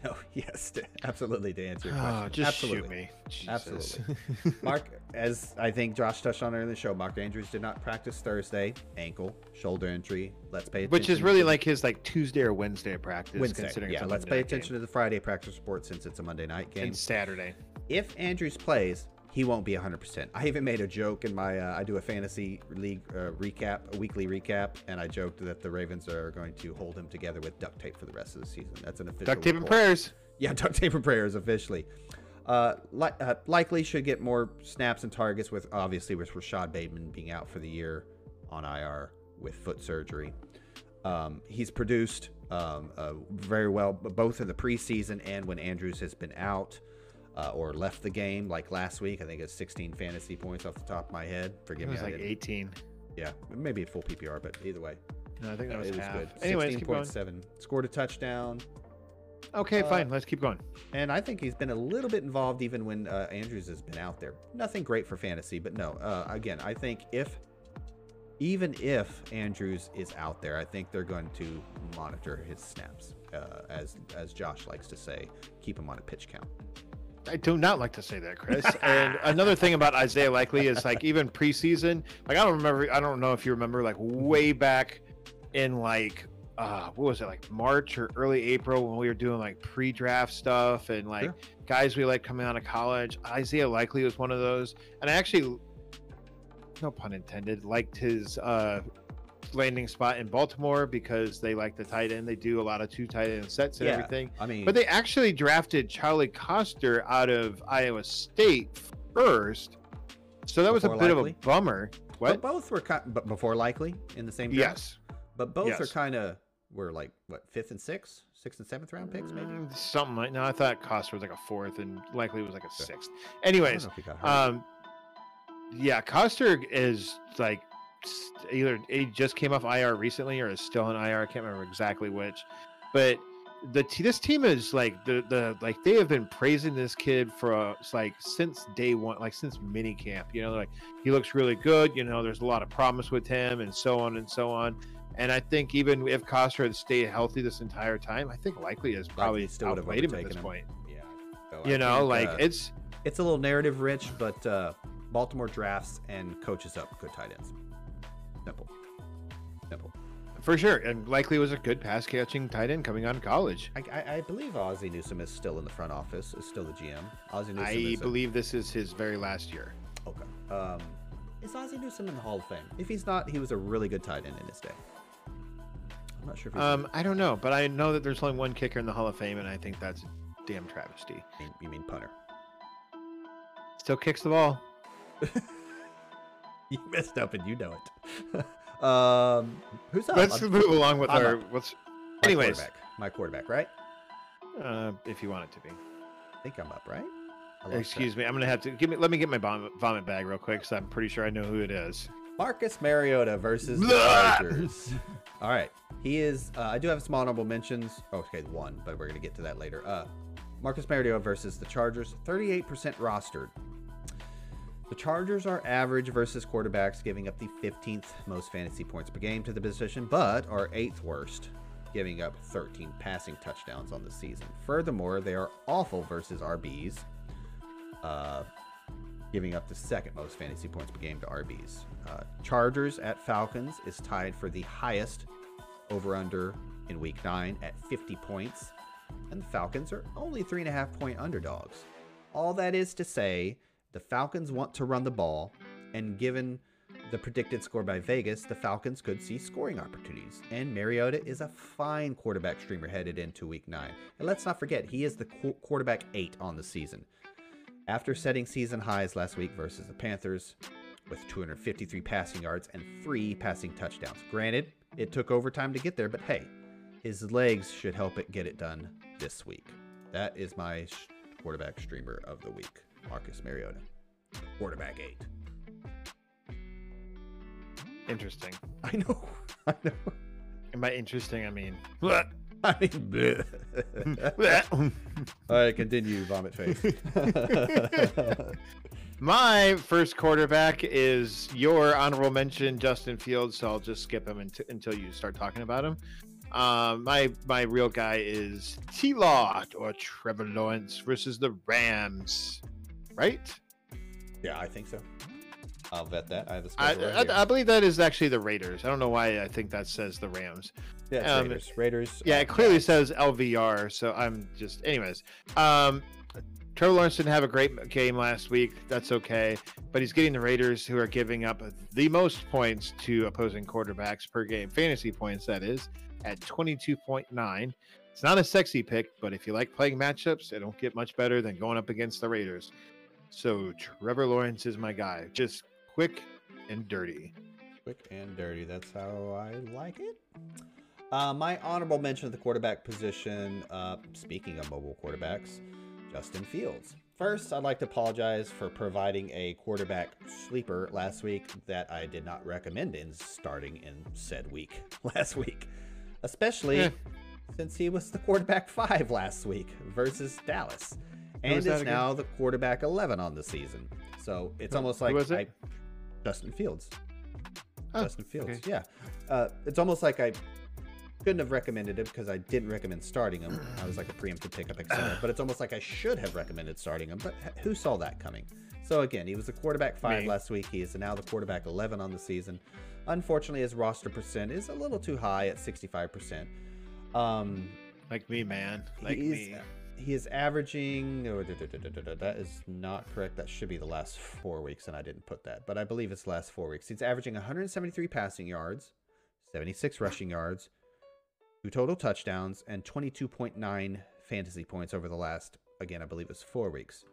No, yes, to, absolutely. To answer your Oh, question, just absolutely. shoot me. Jesus. Absolutely. Mark, as I think Josh touched on earlier in the show, Mark Andrews did not practice Thursday. Ankle, shoulder injury. Let's pay attention. Which is really like his like Tuesday or Wednesday practice. Wednesday. Considering Yeah, let's pay attention game. to the Friday practice report since it's a Monday night game. and Saturday. if Andrews plays, he won't be 100%. I even made a joke in my, uh, I do a fantasy league uh, recap, a weekly recap, and I joked that the Ravens are going to hold him together with duct tape for the rest of the season. That's an official Duct tape and prayers. Yeah, duct tape and prayers officially. Uh, li- uh, Likely should get more snaps and targets with obviously with Rashod Bateman being out for the year on IR with foot surgery. Um, he's produced um, uh, very well both in the preseason and when Andrews has been out uh, or left the game, like last week. I think it's 16 fantasy points off the top of my head. Forgive It me. was I like didn't- 18. Yeah, maybe at full PPR, but either way, No, I think uh, that was it was good. Anyways, 16.7. Scored a touchdown. Okay, Uh, fine. Let's keep going. And I think he's been a little bit involved even when uh, Andrews has been out there. Nothing great for fantasy, but no. Uh, again, I think if, even if Andrews is out there, I think they're going to monitor his snaps, uh, as as Josh likes to say, keep him on a pitch count. I do not like to say that, Chris. and another thing about Isaiah Likely is like even preseason, like I don't remember, I don't know if you remember, like way back in like uh what was it like March or early April when we were doing like pre-draft stuff and like Sure. guys we like coming out of college. Isaiah Likely was one of those, and I actually, no pun intended, liked his uh landing spot in Baltimore because they like the tight end. They do a lot of two tight end sets and Yeah. everything. I mean, But they actually drafted Charlie Coster out of Iowa State first. So that was a bit Likely? of a bummer. but both were kind, but before Likely in the same draft. Yes. But both are kind of were like what fifth and sixth, sixth and seventh round picks maybe. Mm, Something like no, I thought Coster was like a fourth and Likely was like a sixth. Anyways, know if he got hurt. um yeah, Coster is like either he just came off IR recently or is still on IR. I can't remember exactly which. But the this team is like the the like they have been praising this kid for uh, like since day one, like since mini camp. You know, like he looks really good. You know, there's a lot of promise with him, and so on and so on. And I think even if Coster had stayed healthy this entire time, I think Likely is probably still would have him at this him. point. yeah. So I You know, think, like uh, it's it's a little narrative rich, but uh, Baltimore drafts and coaches up good tight ends. Simple. Simple. for sure, and Likely was a good pass catching tight end coming out of college. I, I, I believe Ozzie Newsome is still in the front office, is still the GM. Ozzie Newsome I is a- believe this is his very last year. okay. Um, is Ozzie Newsome in the Hall of Fame? If he's not, he was a really good tight end in his day. I'm not sure if he's Um, I don't know, but I know that there's only one kicker in the Hall of Fame, and I think that's damn travesty. you mean, you mean punter. Still kicks the ball. You messed up and you know it. um, who's up? Let's I'm- move along with I'm our. up. What's my anyways. quarterback. my quarterback, right? uh, if you want it to be. I think I'm up, right? Excuse me, I'm gonna have to give me. Let me get my vomit, vomit bag real quick, because I'm pretty sure I know who it is. Marcus Mariota versus the Chargers. All right, he is. Uh, I do have some honorable mentions. Oh, okay, one, but we're gonna get to that later. Uh, Marcus Mariota versus the Chargers, 38% rostered. The Chargers are average versus quarterbacks, giving up the 15th most fantasy points per game to the position, but are eighth worst, giving up 13 passing touchdowns on the season. Furthermore, they are awful versus RBs, uh, giving up the second most fantasy points per game to RBs. Uh, Chargers at Falcons is tied for the highest over under in week nine at 50 points, and the Falcons are only three and a half point underdogs. All that is to say, the Falcons want to run the ball, and given the predicted score by Vegas, the Falcons could see scoring opportunities. And Mariota is a fine quarterback streamer headed into week nine. And let's not forget, he is the qu- quarterback eight on the season. After setting season highs last week versus the Panthers with 253 passing yards and three passing touchdowns. Granted, it took overtime to get there, but hey, his legs should help it get it done this week. That is my quarterback streamer of the week, Marcus Mariota. Quarterback eight. Interesting. I know. I know. And by interesting, I mean. I mean, bleh. all right, continue, vomit face. My first quarterback is your honorable mention, Justin Fields. So I'll just skip him unt- until you start talking about him. Um, my my real guy is T. Law or Trevor Lawrence versus the Rams, right? yeah, I think so. I'll vet that. I have I, right I. I believe that is actually the Raiders. I don't know why I think that says the Rams. yeah, um, Raiders. Raiders. Yeah, uh, it clearly Jazz. says LVR, so I'm just, anyways. Um, Trevor Lawrence didn't have a great game last week. That's okay, but he's getting the Raiders, who are giving up the most points to opposing quarterbacks per game, fantasy points that is, at 22.9. It's not a sexy pick, but if you like playing matchups, it don't get much better than going up against the Raiders. So Trevor Lawrence is my guy, just quick and dirty. Quick and dirty. That's how I like it. Uh, my honorable mention of the quarterback position. Uh, speaking of mobile quarterbacks, Justin Fields. First, I'd like to apologize for providing a quarterback sleeper last week that I did not recommend in starting in said week last week, especially Eh. since he was the quarterback five last week versus Dallas, and is now the quarterback eleven on the season. So it's almost like? I, Justin Fields. Oh, Justin Fields. okay. Yeah. Uh, it's almost like I couldn't have recommended him because I didn't recommend starting him. I was like a preemptive pickup, etc. but it's almost like I should have recommended starting him. But who saw that coming? So again, he was the quarterback five Me. last week. He is now the quarterback 11 on the season. Unfortunately, his roster percent is a little too high at 65%. Um, Like me, man. Like me. He is averaging. oh, da, da, da, That is not correct. That should be the last four weeks, and I didn't put that. But I believe it's the last four weeks. He's averaging 173 passing yards, 76 rushing yards, two total touchdowns, and 22.9 fantasy points over the last. Again, I believe it's four weeks.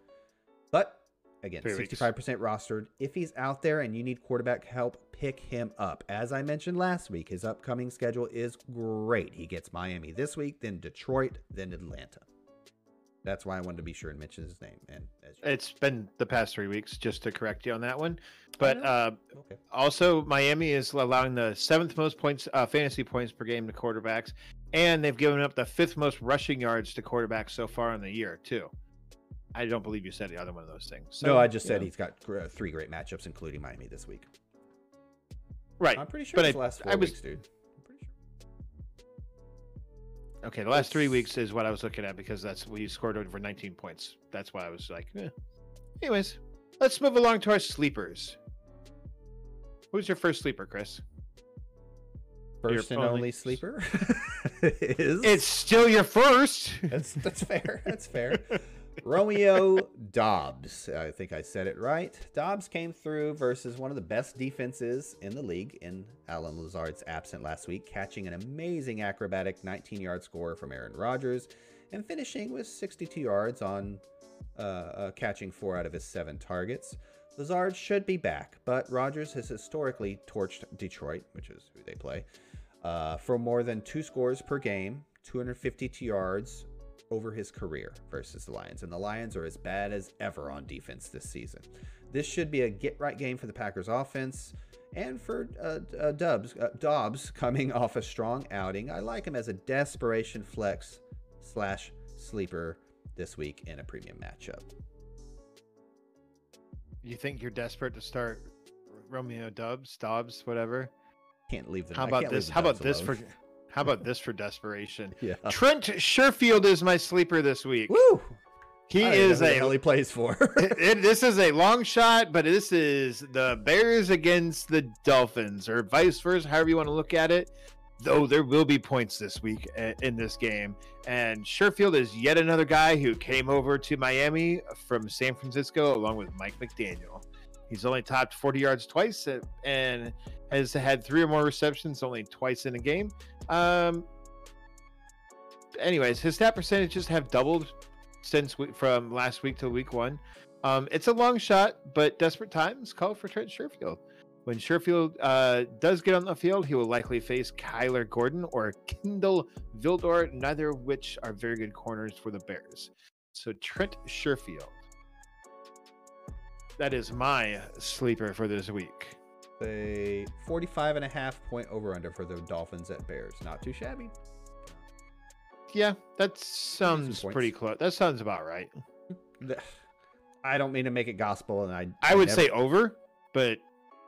But again, Three 65% rostered. If he's out there and you need quarterback help, pick him up. As I mentioned last week, his upcoming schedule is great. He gets Miami this week, then Detroit, then Atlanta. That's why I wanted to be sure and mention his name. And as It's been the past three weeks, just to correct you on that one. But uh, okay, also, Miami is allowing the seventh most points, uh, fantasy points per game to quarterbacks, and they've given up the fifth most rushing yards to quarterbacks so far in the year too. I don't believe you said the other one of those things. So, no, I just said know. he's got uh, three great matchups, including Miami this week. right. I'm pretty sure but it's I- the last I four was- weeks, dude. I'm pretty sure. Okay, the last three weeks is what I was looking at because that's we scored over 19 points. That's why I was like, eh. anyways, let's move along to our sleepers. Who's your first sleeper, Chris? Your First and only- only sleeper is It's still your first. That's that's fair. That's fair. Romeo Dobbs. I think I said it right. Dobbs came through versus one of the best defenses in the league in Allen Lazard's absent last week, catching an amazing acrobatic 19 yard score from Aaron Rodgers and finishing with 62 yards on uh, uh, catching four out of his seven targets. Lazard should be back, but Rodgers has historically torched Detroit, which is who they play, uh, for more than two scores per game, 252 yards over his career versus the Lions. And the Lions are as bad as ever on defense this season. This should be a get right game for the Packers offense and for uh, uh, Dubs, uh, Dobbs coming off a strong outing. I like him as a desperation flex slash sleeper this week in a premium matchup. You think you're desperate to start Romeo Dubs, Dobbs, whatever? Can't leave them. How about this? How about this alone. for? How about this for desperation? Yeah. Trent Sherfield is my sleeper this week. Woo! He I don't know is a hell he plays for. it- it- this is a long shot, but this is the Bears against the Dolphins, or vice versa, however you want to look at it. Though there will be points this week uh, in this game, and Sherfield is yet another guy who came over to Miami from San Francisco along with Mike McDaniel. He's only topped 40 yards twice uh, and has had three or more receptions only twice in a game. Um, anyways, his snap percentages have doubled since we, from last week to week one. Um, it's a long shot, but desperate times call for Trent Sherfield. When Sherfield uh, does get on the field, he will likely face Kyler Gordon or Kindle Vildor, neither of which are very good corners for the Bears. So Trent Sherfield. That is my sleeper for this week. A 45 and a half point over under for the Dolphins at Bears. Not too shabby. Yeah, that sounds pretty close. That sounds about right. I don't mean to make it gospel, and I I would never- say over, but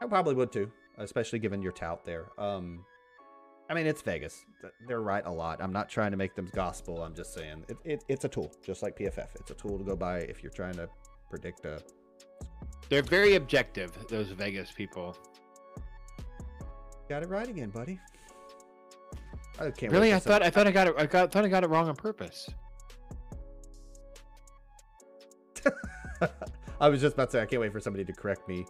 I probably would too, especially given your tout there. Um, I mean, it's Vegas. They're right a lot. I'm not trying to make them gospel. I'm just saying it, it, it's a tool, just like PFF. It's a tool to go by if you're trying to predict a. they're very objective, those Vegas people. Got it right again, buddy. I can't. Really, I thought I thought I got it. I got, thought I got it wrong on purpose. I was just about to say I can't wait for somebody to correct me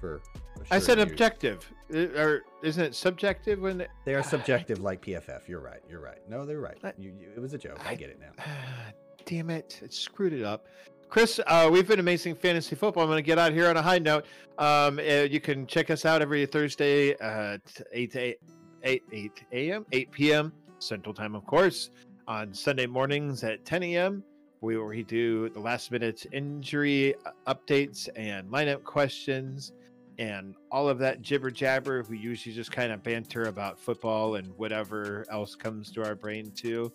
for. I said objective, Uh, or isn't it subjective when? It... They are subjective like PFF. You're right. You're right. No, they're right. I- You, you, it was a joke. I, I- get it now. Damn it! It screwed it up. Chris, uh, we've been amazing fantasy football. I'm going to get out here on a high note. Um, uh, you can check us out every Thursday at 8 to 8, 8, 8 a.m., 8 p.m. Central Time, of course. On Sunday mornings at 10 a.m., we where we do the last minute injury updates and lineup questions and all of that jibber jabber. We usually just kind of banter about football and whatever else comes to our brain too.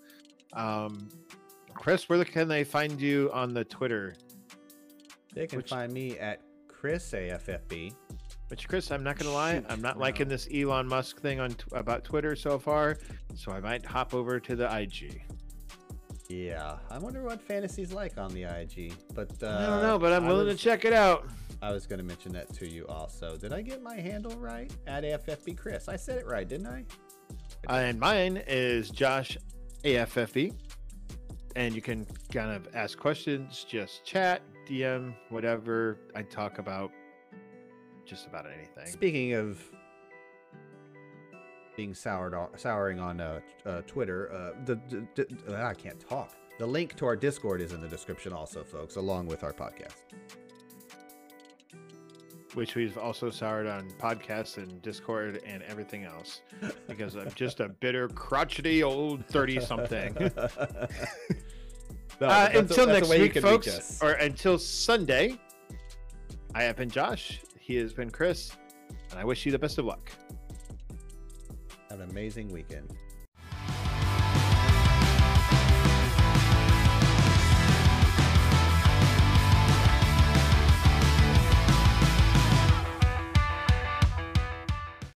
Um, Chris, where can they find you on the Twitter? They can Which- find me at Chris AFFB. Which, Chris, I'm not gonna lie, I'm not no. liking this Elon Musk thing on about Twitter so far, so I might hop over to the IG. Yeah, I wonder what fantasy's like on the IG. But uh, I don't know, but I'm I willing was, to check it out. I was going to mention that to you also. Did I get my handle right? At AFFB Chris. I said it right, didn't I? And mine is Josh AFFE, and you can kind of ask questions, just chat, DM, whatever. I talk about just about anything. Speaking of being soured on, souring on uh, uh, Twitter, uh, the, the, the- I can't talk. The link to our Discord is in the description, also, folks, along with our podcast. Which we've also soured on podcasts and Discord and everything else because I'm just a bitter, crotchety old 30 something. No, uh, but that's a- until a next week, can folks, or until Sunday, I have been Josh. He has been Chris, and I wish you the best of luck. Have an amazing weekend.